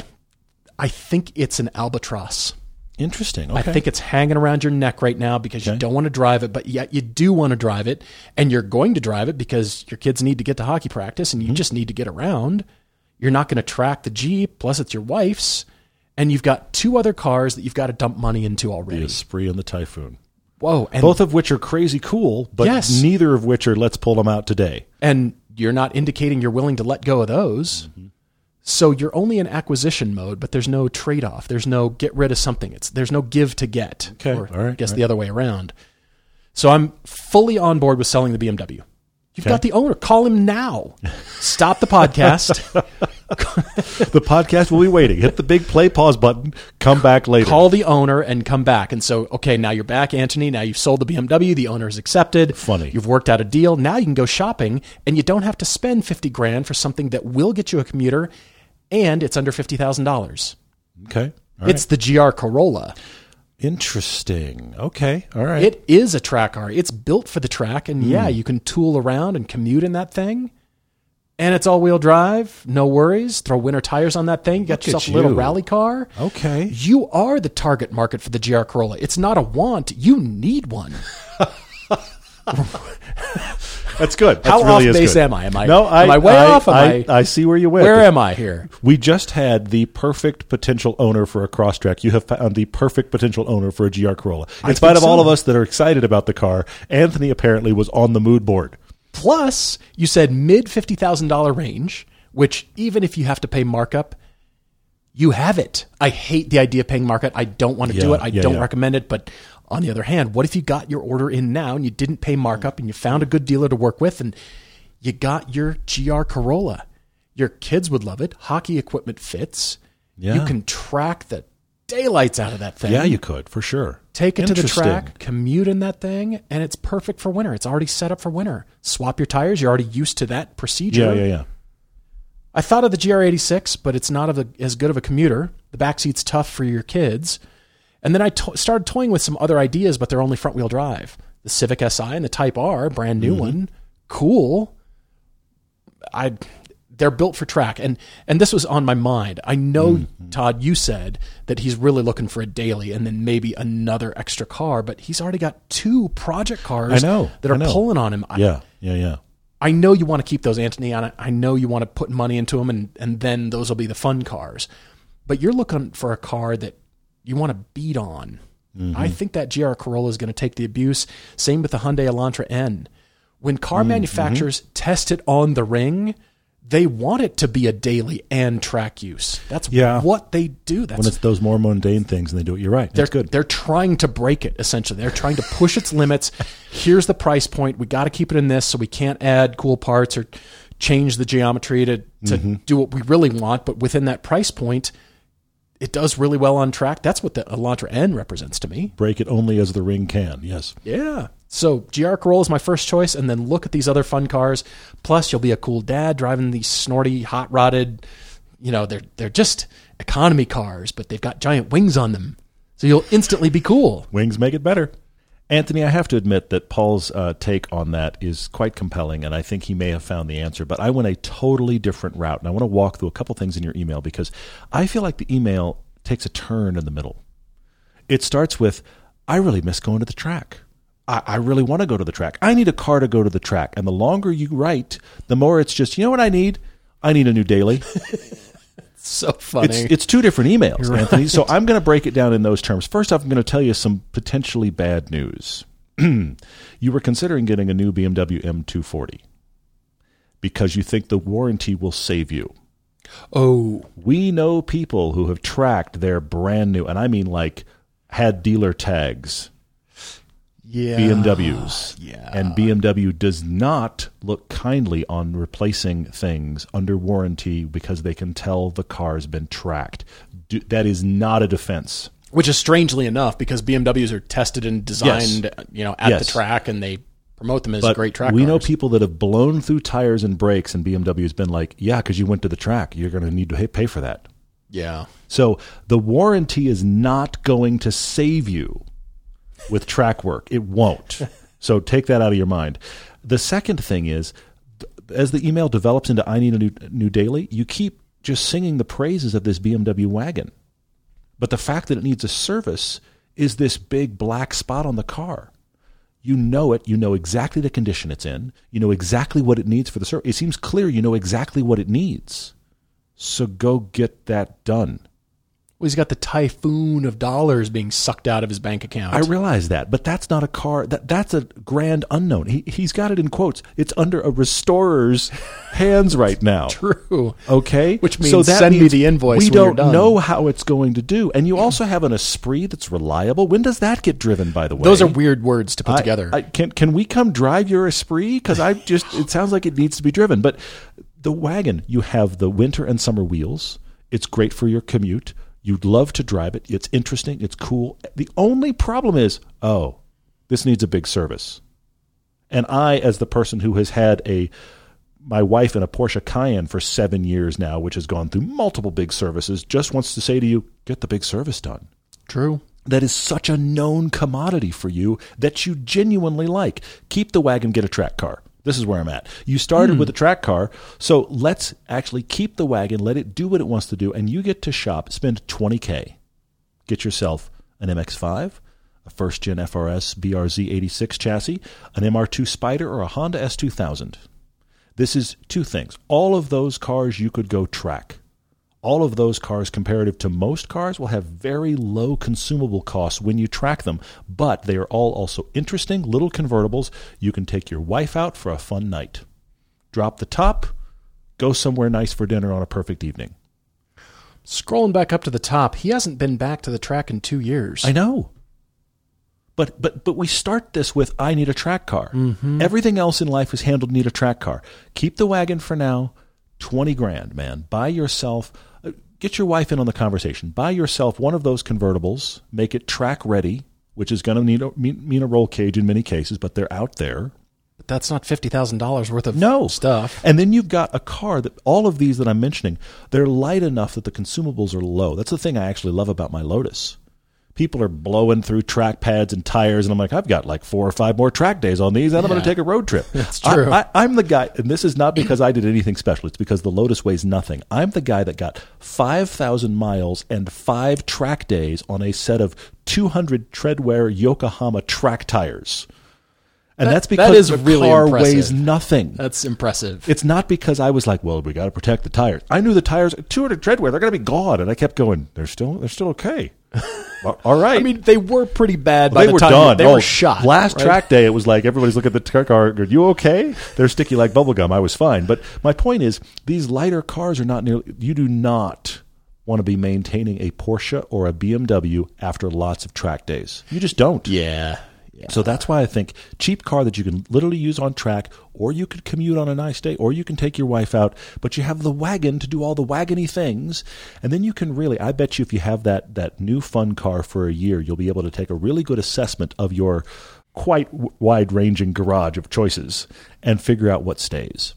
I think it's an albatross. Interesting. Okay. I think it's hanging around your neck right now because you don't want to drive it, but yet you do want to drive it, and you're going to drive it because your kids need to get to hockey practice and you mm-hmm. just need to get around. You're not going to track the Jeep, plus it's your wife's, and you've got two other cars that you've got to dump money into already. the Esprit and the Typhoon. Whoa, and Both of which are crazy cool, but Yes. neither of which are let's pull them out today. and you're not indicating you're willing to let go of those. Mm-hmm. So you're only in acquisition mode, but there's no trade off. There's no get rid of something. It's there's no give to get. Okay. Or All right. I guess the other way around. So I'm fully on board with selling the BMW. You've Okay. got the owner. Call him now. Stop the podcast. The podcast will be waiting. Hit the big play pause button. Come back later. call the owner and come back. And so, okay, now you're back, Anthony. Now you've sold the BMW. The owner has accepted. Funny. You've worked out a deal. Now you can go shopping, and you don't have to spend fifty grand for something that will get you a commuter, and it's under fifty thousand dollars. Okay. All right. It's the GR Corolla. interesting. Okay. All right. It is a track car. It's built for the track, and yeah, Hmm. you can tool around and commute in that thing. And it's all-wheel drive, no worries. Throw winter tires on that thing. You got Look yourself a little you. rally car. okay. You are the target market for the GR Corolla. It's not a want. You need one. That's good. That's How really off base good. am I? Am I- No, I, am I way I, off? Am I, I- I see where you went. Where am I here? We just had the perfect potential owner for a Crosstrek. You have found the perfect potential owner for a GR Corolla. In spite of all of us that are excited about the car, Anthony apparently was on the mood board. Plus, you said mid fifty thousand dollar range, which even if you have to pay markup, you have it. I hate the idea of paying markup. I don't want to do it. I yeah, don't yeah. recommend it. But on the other hand, what if you got your order in now and you didn't pay markup and you found a good dealer to work with and you got your GR Corolla? Your kids would love it. Hockey equipment fits. You can track the daylights out of that thing. Yeah, you could for sure. Take it to the track, commute in that thing, and it's perfect for winter. It's already set up for winter. Swap your tires. You're already used to that procedure. Yeah, yeah, yeah. I thought of the GR86, but it's not of a, as good of a commuter. The back seat's tough for your kids. And then I to- started toying with some other ideas, but they're only front wheel drive. The Civic Si and the Type R, brand Mm-hmm. new one, cool. I they're built for track, and and this was on my mind. I know Mm-hmm. Todd, you said that he's really looking for a daily, and then maybe another extra car, but he's already got two project cars I know, that are know. pulling on him. I- Yeah, yeah, yeah. I know you want to keep those, Anthony. and I I know you want to put money into them, and, and then those will be the fun cars. But you're looking for a car that you want to beat on. I think that GR Corolla is going to take the abuse. Same with the Hyundai Elantra N. When car manufacturers test it on the ring, they want it to be a daily and track use. That's Yeah. what they do. That's When it's those more mundane things and they do it, you're right. they're good. They're trying to break it essentially. They're trying to push its limits. Here's the price point. We got to keep it in this, so we can't add cool parts or change the geometry to to Mm-hmm. do what we really want. But within that price point, it does really well on track. That's what the Elantra N represents to me. Break it only as the ring can. Yes. Yeah. So GR Corolla is my first choice, and then look at these other fun cars. Plus, you'll be a cool dad driving these snorty, hot rodded. You know, they're they're just economy cars, but they've got giant wings on them, so you'll instantly be cool. Wings make it better. Anthony, I have to admit that Paul's uh, take on that is quite compelling, and I think he may have found the answer. But I went a totally different route, and I want to walk through a couple things in your email because I feel like the email takes a turn in the middle. It starts with, I really miss going to the track. I, I really want to go to the track. I need a car to go to the track. And the longer you write, the more it's just, you know what I need? I need a new daily. So funny. It's, it's two different emails, Anthony. So I'm going to break it down in those terms. First off, I'm going to tell you some potentially bad news. you were considering getting a new BMW M240 because you think the warranty will save you. oh, We know people who have tracked their brand new, and I mean like had dealer tags. Yeah. BMWs. Yeah. And BMW does not look kindly on replacing things under warranty because they can tell the car's been tracked. Do, that is not a defense. Which is strangely enough because BMWs are tested and designed, you know, at Yes. the track, and they promote them as But great track. we know people that have blown through tires and brakes, and BMW has been like, yeah, because you went to the track. You're going to need to pay for that. Yeah. So the warranty is not going to save you with track work. It won't. so take that out of your mind. The second thing is, as the email develops into I need a new, new daily, you keep just singing the praises of this BMW wagon. But the fact that it needs a service is this big black spot on the car. You know it. You know exactly the condition it's in. You know exactly what it needs for the service. It seems clear you know exactly what it needs. So go get that done. Well, he's got the typhoon of dollars being sucked out of his bank account. I realize that, but that's not a car. That that's a grand unknown. He he's got it in quotes. It's under a restorer's hands right now. True. Okay, Which means send me the invoice We when you're don't know how it's going to do, and you also have an Esprit that's reliable. When does that get driven? By the way, Those are weird words to put I- together. I, can can we come drive your Esprit? Because I just it sounds like it needs to be driven. But the wagon, you have the winter and summer wheels. It's great for your commute. You'd love to drive it. It's interesting. It's cool. The only problem is, oh, this needs a big service. And I, as the person who has had a my wife in a Porsche Cayenne for seven years now, which has gone through multiple big services, just wants to say to you, get the big service done True. that is such a known commodity for you that you genuinely like. Keep the wagon, get a track car. This is where I'm at. You started with hmm. a track car, so let's actually keep the wagon, let it do what it wants to do, and you get to shop, spend 20K. Get yourself an MX5, a first gen FRS BRZ 86 chassis, an MR2 Spider, or a Honda S2000. This is two things. All of those cars you could go track all of those cars comparative to most cars will have very low consumable costs when you track them but they are all also interesting little convertibles you can take your wife out for a fun night. Drop the top go somewhere nice for dinner on a perfect evening. Scrolling back up to the top, he hasn't been back to the track in two years. i know. But but but we start this with i need a track car. Mm-hmm. Everything else in life is handled need a track car. Keep the wagon for now. 20 grand man. Buy yourself get your wife in on the conversation. Buy yourself one of those convertibles. Make it track ready which is going to need a, mean, mean a roll cage in many cases but they're out there. But that's not fifty thousand dollars worth of no. stuff. and then you've got a car that all of these that i'm mentioning they're light enough that the consumables are low. That's the thing i actually love about my lotus people are blowing through track pads and tires and i'm like i've got like four or five more track days on these and i'm going to take a road trip That's true. I, I'm the guy and this is not because i did anything special it's because the lotus weighs nothing i'm the guy that got 5000 miles and five track days on a set of 200 treadwear yokohama track tires and That- that's because is the really car impressive. weighs nothing That's impressive. it's not because I was like, well, we got to protect the tires. I knew the tires, 200 treadwear, they're going to be gone, and I kept going. They're still, they're still okay. Well, All right. I mean, they were pretty bad by they the were time done. they Oh, were shot. Last right? track day, it was like everybody's looking at the car. Going, you okay? They're sticky like bubble gum. I was fine. But my point is, these lighter cars are not nearly. You do not want to be maintaining a Porsche or a BMW after lots of track days. You just don't. Yeah. So that's why I think cheap car that you can literally use on track, or you could commute on a nice day, or you can take your wife out, but you have the wagon to do all the wagony things, and then you can really. I bet you, if you have that that new fun car for a year, you'll be able to take a really good assessment of your quite wide ranging garage of choices and figure out what stays.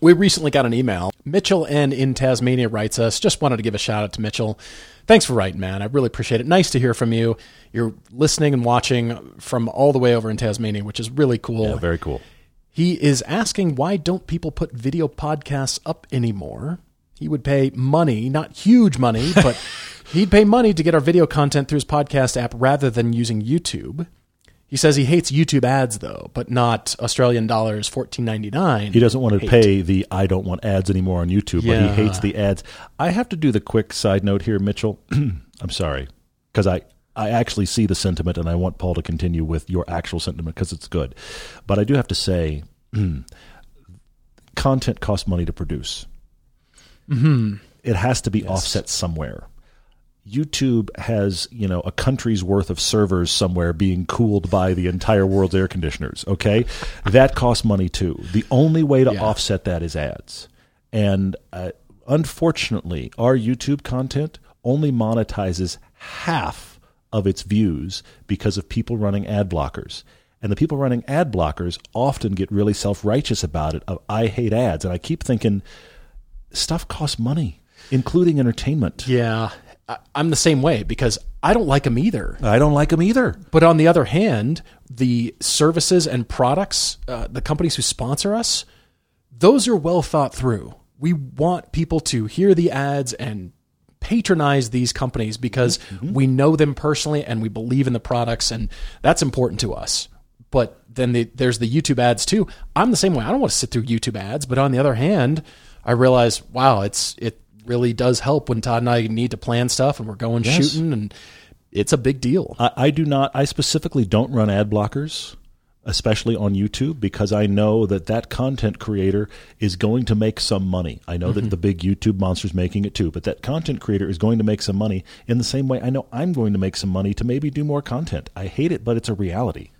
We recently got an email. Mitchell N in Tasmania writes us. Just wanted to give a shout out to Mitchell. Thanks for writing, man. I really appreciate it. Nice to hear from you. You're listening and watching from all the way over in Tasmania, which is really cool. Yeah, very cool. He is asking why don't people put video podcasts up anymore? He would pay money, not huge money, but he'd pay money to get our video content through his podcast app rather than using YouTube. He says he hates YouTube ads though, but not Australian dollars fourteen ninety nine. He doesn't want to pay the I don't want ads anymore on YouTube, but he hates the ads. I have to do the quick side note here, Mitchell. I'm sorry because I I actually see the sentiment and I want Paul to continue with your actual sentiment because it's good. But I do have to say, content costs money to produce. Mm-hmm. It has to be offset somewhere. YouTube has, you know, a country's worth of servers somewhere being cooled by the entire world's air conditioners, okay? that costs money too. The only way to Yeah. offset that is ads. And uh, unfortunately, our YouTube content only monetizes half of its views because of people running ad blockers. And the people running ad blockers often get really self righteous about it. Of I hate ads, and I keep thinking stuff costs money, including entertainment. Yeah, I'm the same way because I don't like them either. I don't like them either. But on the other hand, the services and products, uh, the companies who sponsor us, those are well thought through. We want people to hear the ads and patronize these companies because we know them personally and we believe in the products, and that's important to us. But then the, there's the YouTube ads too. I'm the same way. I don't want to sit through YouTube ads, but on the other hand, I realize, wow, it's it really does help when Todd and I need to plan stuff and we're going Yes. shooting, and it's a big deal. I, I do not. I specifically don't run ad blockers, especially on YouTube, because I know that that content creator is going to make some money. I know that mm-hmm. the big YouTube monster's making it too, but that content creator is going to make some money in the same way I know I'm going to make some money to maybe do more content. I hate it, but it's a reality.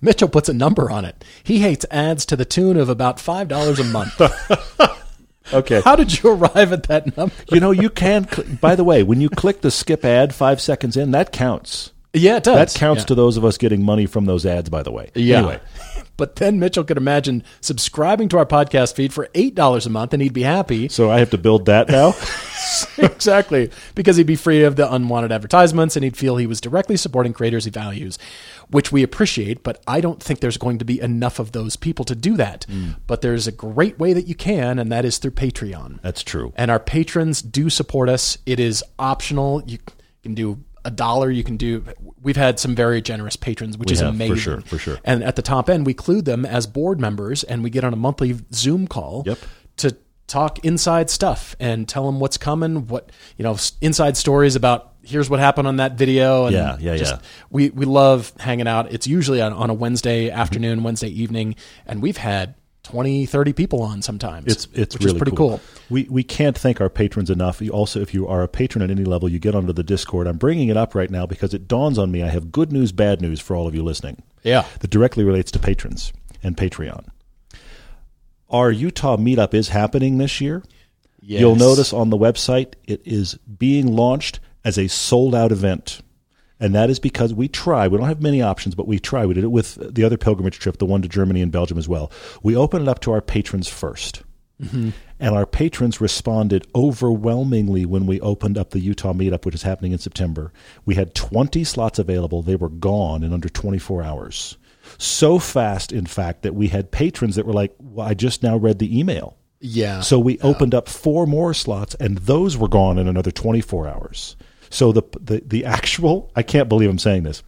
Mitchell puts a number on it. He hates ads to the tune of about five dollars a month. Okay. How did you arrive at that number? you know, you can. Cl- by the way, when you click the skip ad five seconds in, that counts. Yeah, it does. That counts yeah. to those of us getting money from those ads. By the way. Yeah. Anyway, But then Mitchell could imagine subscribing to our podcast feed for eight dollars a month, and he'd be happy. so I have to build that now. exactly, because he'd be free of the unwanted advertisements, and he'd feel he was directly supporting creators he values, which we appreciate. But I don't think there's going to be enough of those people to do that. Mm. But there's a great way that you can, and that is through Patreon. That's true. and our patrons do support us. It is optional. You can do a dollar. You can do. We've had some very generous patrons, which We is have, for amazing. sure, for sure. And at the top end, we include them as board members, and we get on a monthly Zoom call. Yep. To talk inside stuff and tell them what's coming. What you know, inside stories about. Here's what happened on that video. And Yeah, yeah, just- yeah. We we love hanging out. It's usually on, on a Wednesday mm-hmm. afternoon, Wednesday evening, and we've had 20, 30 people on sometimes. It's it's which really is pretty cool. We we can't thank our patrons enough. You also, if you are a patron at any level, you get onto the Discord. I'm bringing it up right now because it dawns on me. I have good news, bad news for all of you listening. Yeah. that directly relates to patrons and Patreon. Our Utah meetup is happening this year. Yes. You'll notice on the website it is being launched as a sold out event. And that is because we try. We don't have many options, but we try. We did it with the other pilgrimage trip, the one to Germany and Belgium as well. We opened it up to our patrons 1st mm-hmm. And our patrons responded overwhelmingly when we opened up the Utah meetup, which is happening in September. We had 20 slots available. They were gone in under 24 hours. So fast, in fact, that we had patrons that were like, well, I just now read the email. Yeah. So we opened up four more slots, and those were gone in another 24 hours. So the the the actual I can't believe I'm saying this.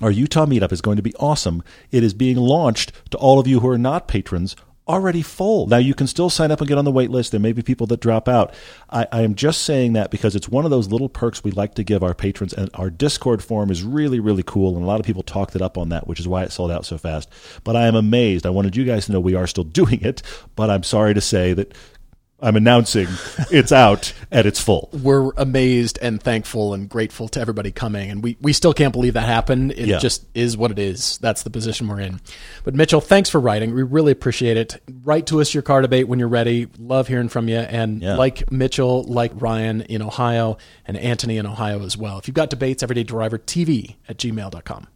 Our Utah meetup is going to be awesome. It is being launched to all of you who are not patrons already full. Now you can still sign up and get on the wait list. There may be people that drop out. I, I am just saying that because it's one of those little perks we like to give our patrons, and our Discord forum is really, really cool, and a lot of people talked it up on that, which is why it sold out so fast. But I am amazed. I wanted you guys to know we are still doing it, but I'm sorry to say that I'm announcing it's out at it's full. we're amazed and thankful and grateful to everybody coming, and we, we still can't believe that happened. It Yeah. just is what it is. That's the position we're in. But Mitchell, thanks for writing. We really appreciate it. Write to us your car debate when you're ready. Love hearing from you. And Yeah. like Mitchell, like Ryan in Ohio, and Anthony in Ohio as well. If you've got debates, everyday driver TV at gmail.com.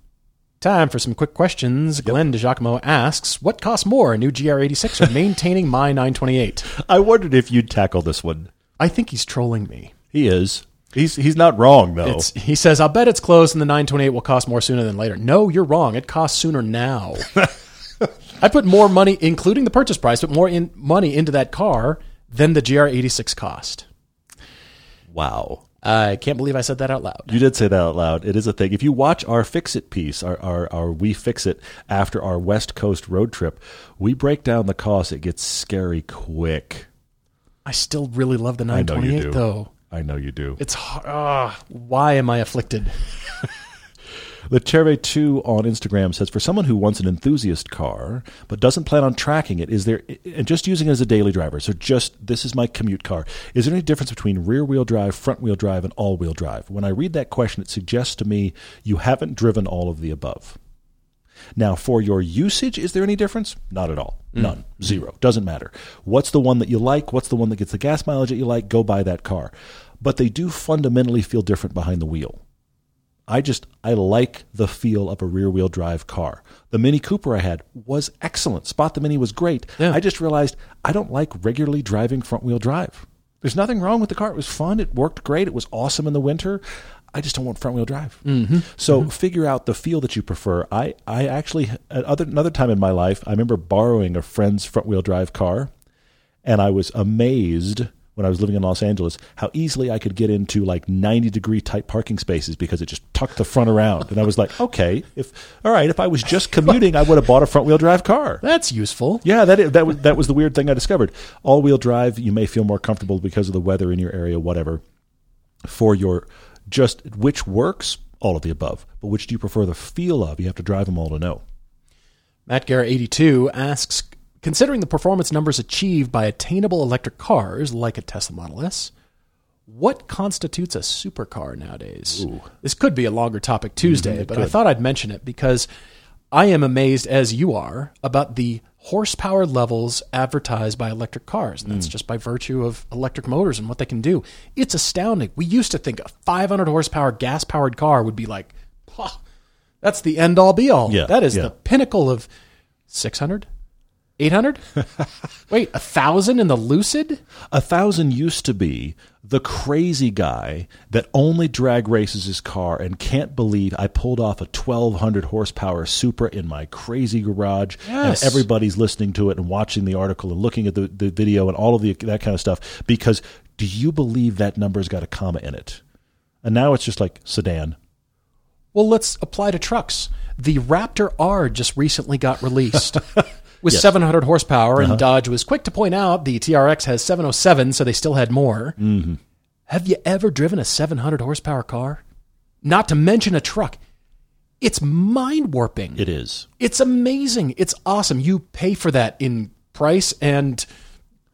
Time for some quick questions. Glenn DeJacomo asks, "What costs more, a new GR86 or maintaining my 928?" I wondered if you'd tackle this one. I think he's trolling me. He is. He's he's not wrong though. It's, he says, I'll bet it's close and the 928 will cost more sooner than later. No, you're wrong. It costs sooner now. I put more money, including the purchase price, but more in, money into that car than the GR86 cost. wow. I can't believe I said that out loud. You did say that out loud. It is a thing. If you watch our Fix It piece, our, our, our We Fix It after our West Coast road trip, we break down the cost. It gets scary quick. I still really love the I know you 928, do. though. I know you do. It's hard. ah, why am I afflicted? The Cherve 2 on Instagram says for someone who wants an enthusiast car but doesn't plan on tracking it, is there and just using it as a daily driver, so just this is my commute car, is there any difference between rear wheel drive, front wheel drive, and all wheel drive? When I read that question, it suggests to me you haven't driven all of the above. Now, for your usage, is there any difference? Not at all. Mm. None. Zero. Doesn't matter. What's the one that you like? What's the one that gets the gas mileage that you like? Go buy that car. But they do fundamentally feel different behind the wheel. I just I like the feel of a rear wheel drive car. The Mini Cooper I had was excellent. Spot the Mini was great. Yeah. I just realized I don't like regularly driving front wheel drive. There's nothing wrong with the car. It was fun. It worked great. It was awesome in the winter. I just don't want front wheel drive. Mm-hmm. So figure out the feel that you prefer. I I actually at other another time in my life I remember borrowing a friend's front wheel drive car, and I was amazed when I was living in Los Angeles how easily I could get into like 90 degree tight parking spaces because it just tucked the front around. And I was like, okay, if all right, if I was just commuting, I would have bought a front wheel drive car. That's useful. Yeah, that that was that was the weird thing I discovered. All wheel drive, you may feel more comfortable because of the weather in your area, whatever. For your just which works, all of the above. But which do you prefer the feel of? You have to drive them all to know. Matt Garrett 82 asks Considering the performance numbers achieved by attainable electric cars like a Tesla Model S, what constitutes a supercar nowadays? This could be a longer topic Tuesday, but I thought I'd mention it because I am amazed, as you are, about the horsepower levels advertised by electric cars. And that's just by virtue of electric motors and what they can do. It's astounding. We used to think a 500 horsepower gas powered car would be like, "Huh, that's the end all be all. Yeah, that is yeah. the pinnacle of 600, 800. Wait, a thousand in the Lucid? A thousand used to be the crazy guy that only drag races his car and can't believe I pulled off a 1200 horsepower Supra in my crazy garage Yes. and everybody's listening to it and watching the article and looking at the, the video and all of the that kind of stuff because do you believe that number's got a comma in it? And now it's just like sedan. Well, let's apply to trucks. The Raptor R just recently got released with Yes. 700 horsepower, and Dodge was quick to point out the TRX has 707, so they still had more. Mm-hmm. Have you ever driven a 700 horsepower car? Not to mention a truck. It's mind warping. It is. It's amazing. It's awesome. You pay for that in price and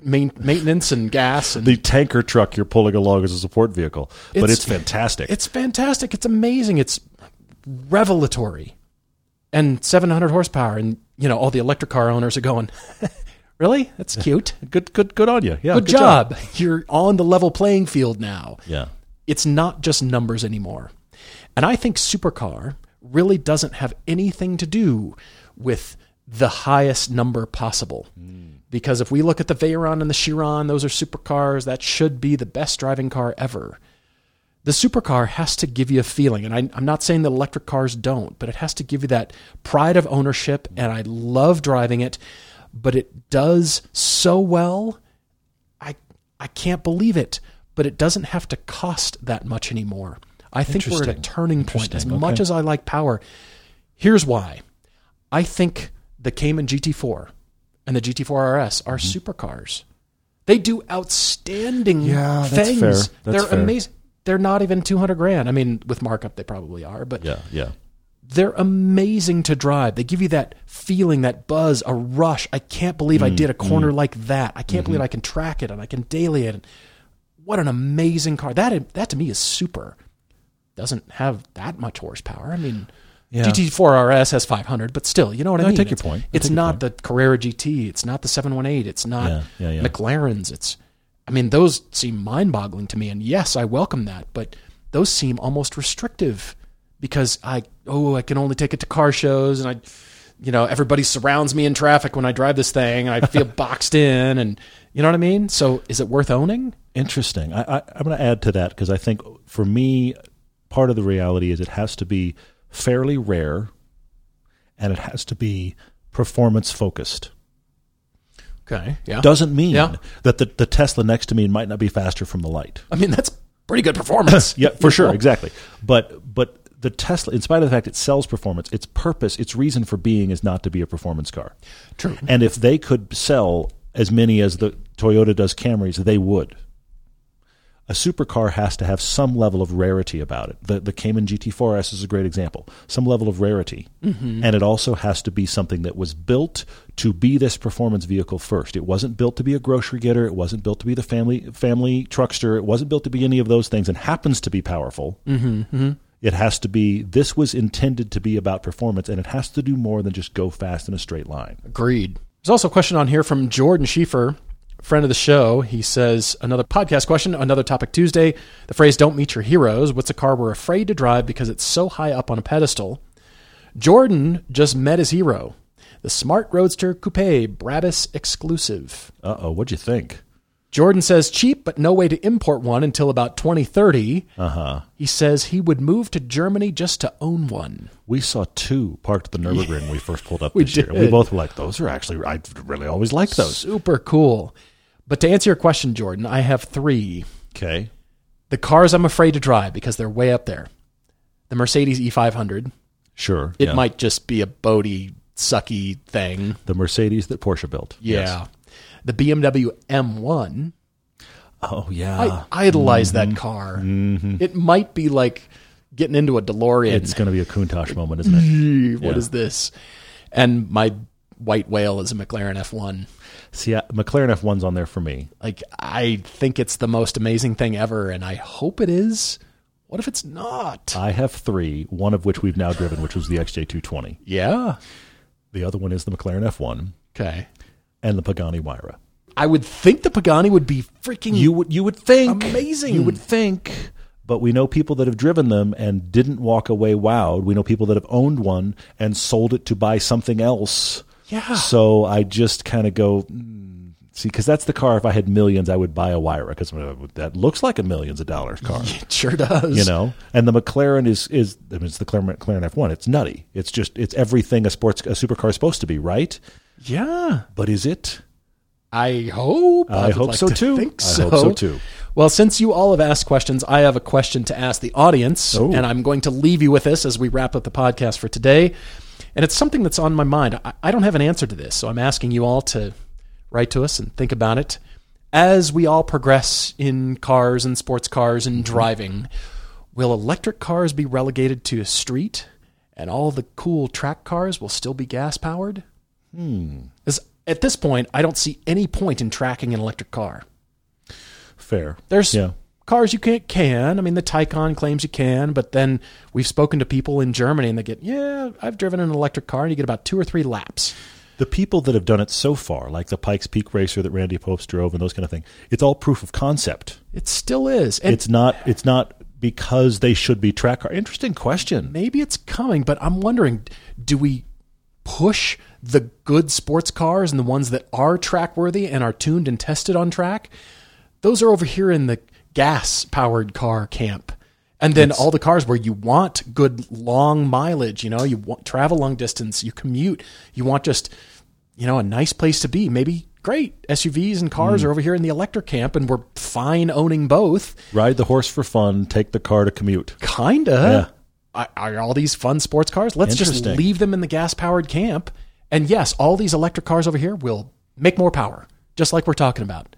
main, maintenance and gas and The tanker truck you're pulling along as a support vehicle, but It's- it's fantastic. It's fantastic. It's amazing. It's revelatory. And 700 horsepower. And, you know, all the electric car owners are going, really? That's cute. good, good, good on you. Yeah, Good, job. You're on the level playing field now. Yeah. It's not just numbers anymore. And I think supercar really doesn't have anything to do with the highest number possible. Mm. Because if we look at the Veyron and the Chiron, those are supercars. That should be the best driving car ever. The supercar has to give you a feeling, and I, I'm not saying that electric cars don't, but it has to give you that pride of ownership. And I love driving it, but it does so well. I I can't believe it, but it doesn't have to cost that much anymore. I think we're at a turning point. As Interesting. much as I like power, here's why. I think the Cayman GT4 and the GT4 RS are supercars. They do outstanding Mm-hmm. Yeah, that's things. fair. That's They're fair. amazing. They're not even 200 grand. I mean, with markup, they probably are, but Yeah, yeah. they're amazing to drive. They give you that feeling, that buzz, a rush. I can't believe I mm, did a corner mm. like that. I can't believe mm-hmm. I can track it and I can daily it. What an amazing car! That that to me is super. Doesn't have that much horsepower. I mean, Yeah. GT4 RS has 500, but still, you know what I No, I mean. take your point. I It's not the Carrera GT. It's not the 718. It's not yeah, yeah. McLarens. It's, I mean, those seem mind-boggling to me. And yes, I welcome that, but those seem almost restrictive because I oh I can only take it to car shows and I, you know, everybody surrounds me in traffic when I drive this thing. And I feel boxed in, and you know what I mean. So is it worth owning? Interesting. I, I, I'm going to add to that because I think for me, part of the reality is it has to be fairly rare and it has to be performance focused. Okay, yeah. Doesn't mean Yeah. that the, the Tesla next to me might not be faster from the light. I mean, that's pretty good performance. Yeah, for sure, know? exactly. But but the Tesla, in spite of the fact it sells performance, its purpose, its reason for being is not to be a performance car. True. And if they could sell as many as the Toyota does Camrys, they would. A supercar has to have some level of rarity about it. The the Cayman GT4S is a great example. Some level of rarity, Mm-hmm. and it also has to be something that was built to be this performance vehicle first. It wasn't built to be a grocery getter. It wasn't built to be the family family truckster. It wasn't built to be any of those things, and happens to be powerful. Mm-hmm. It has to be. This was intended to be about performance, and it has to do more than just go fast in a straight line. Agreed. There's also a question on here from Jordan Schieffer, friend of the show. He says, another podcast question, another topic Tuesday. The phrase don't meet your heroes. What's a car we're afraid to drive because it's so high up on a pedestal? Jordan just met his hero, the Smart Roadster Coupe Brabus exclusive. Uh oh, what'd you think? Jordan says cheap, but no way to import one until about 2030. Uh huh. He says he would move to Germany just to own one. We saw two parked at the Nurburgring when we first pulled up We this year. We both were like, "Those are actually." I really always liked those. Super cool. But to answer your question, Jordan, I have three. Okay. The cars I'm afraid to drive because they're way up there. The Mercedes E500. Sure. It yeah. might just be a boaty, sucky thing. the Mercedes that Porsche built. Yeah. Yes. The BMW M1. Oh yeah. I idolize that mm-hmm. car. Mm-hmm. It might be like getting into a DeLorean. it's going to be a Countach moment, isn't it? What Yeah. is this? And my white whale is a McLaren F1. See, I- McLaren F1's on there for me. Like I think it's the most amazing thing ever, and I hope it is. What if it's not? I have three, one of which we've now driven, which was the XJ220. yeah. The other one is the McLaren F1 Okay. and the Pagani Huayra. I would think the Pagani would be freaking You would you would think Amazing. You would think, but we know people that have driven them and didn't walk away wowed. We know people that have owned one and sold it to buy something else. Yeah. So I just kind of go mm, see because that's the car. If I had millions, I would buy a Huayra because that looks like a millions of dollars car. It sure does. You know, and the McLaren is is I mean, it's the McLaren McLaren F1. It's nutty. It's just it's everything a sports a supercar is supposed to be, right? Yeah. But is it? I hope. I would hope like so to too. Think I so. hope so too. Well, since you all have asked questions, I have a question to ask the audience, Oh. and I'm going to leave you with this as we wrap up the podcast for today. And it's something that's on my mind. I, I don't have an answer to this, so I'm asking you all to write to us and think about it. As we all progress in cars and sports cars and driving, will electric cars be relegated to a street, and all the cool track cars will still be gas powered? Hmm. At this point, I don't see any point in tracking an electric car. Fair. There's Yeah. Cars you can't can. I mean, the Taycan claims you can, but then we've spoken to people in Germany and they get, yeah, I've driven an electric car, and you get about two or three laps. The people that have done it so far, like the Pikes Peak racer that Randy Pobst drove and those kind of things, it's all proof of concept. It still is, and It's not it's not because they should be track car. Interesting question. maybe it's coming. But I'm wondering, do we push the good sports cars and the ones that are track worthy and are tuned and tested on track? Those are over here in the gas powered car camp. And then all the cars where you want good long mileage, you know, you want travel long distance, you commute, you want just, you know, a nice place to be. Maybe great SUVs and cars Mm. are over here in the electric camp and we're fine owning both. Ride the horse for fun, take the car to commute. Kinda. Are, are all these fun sports cars? Let's just leave them in the gas powered camp. And yes, all these electric cars over here will make more power, just like we're talking about.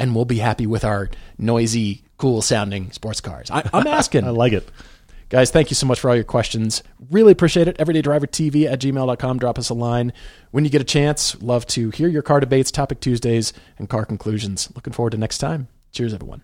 And we'll be happy with our noisy, cool sounding sports cars. I, I'm asking. I like it. Guys, thank you so much for all your questions. Really appreciate it. EverydayDriverTV at gmail.com. Drop us a line when you get a chance. Love to hear your car debates, topic Tuesdays, and car conclusions. Looking forward to next time. Cheers, everyone.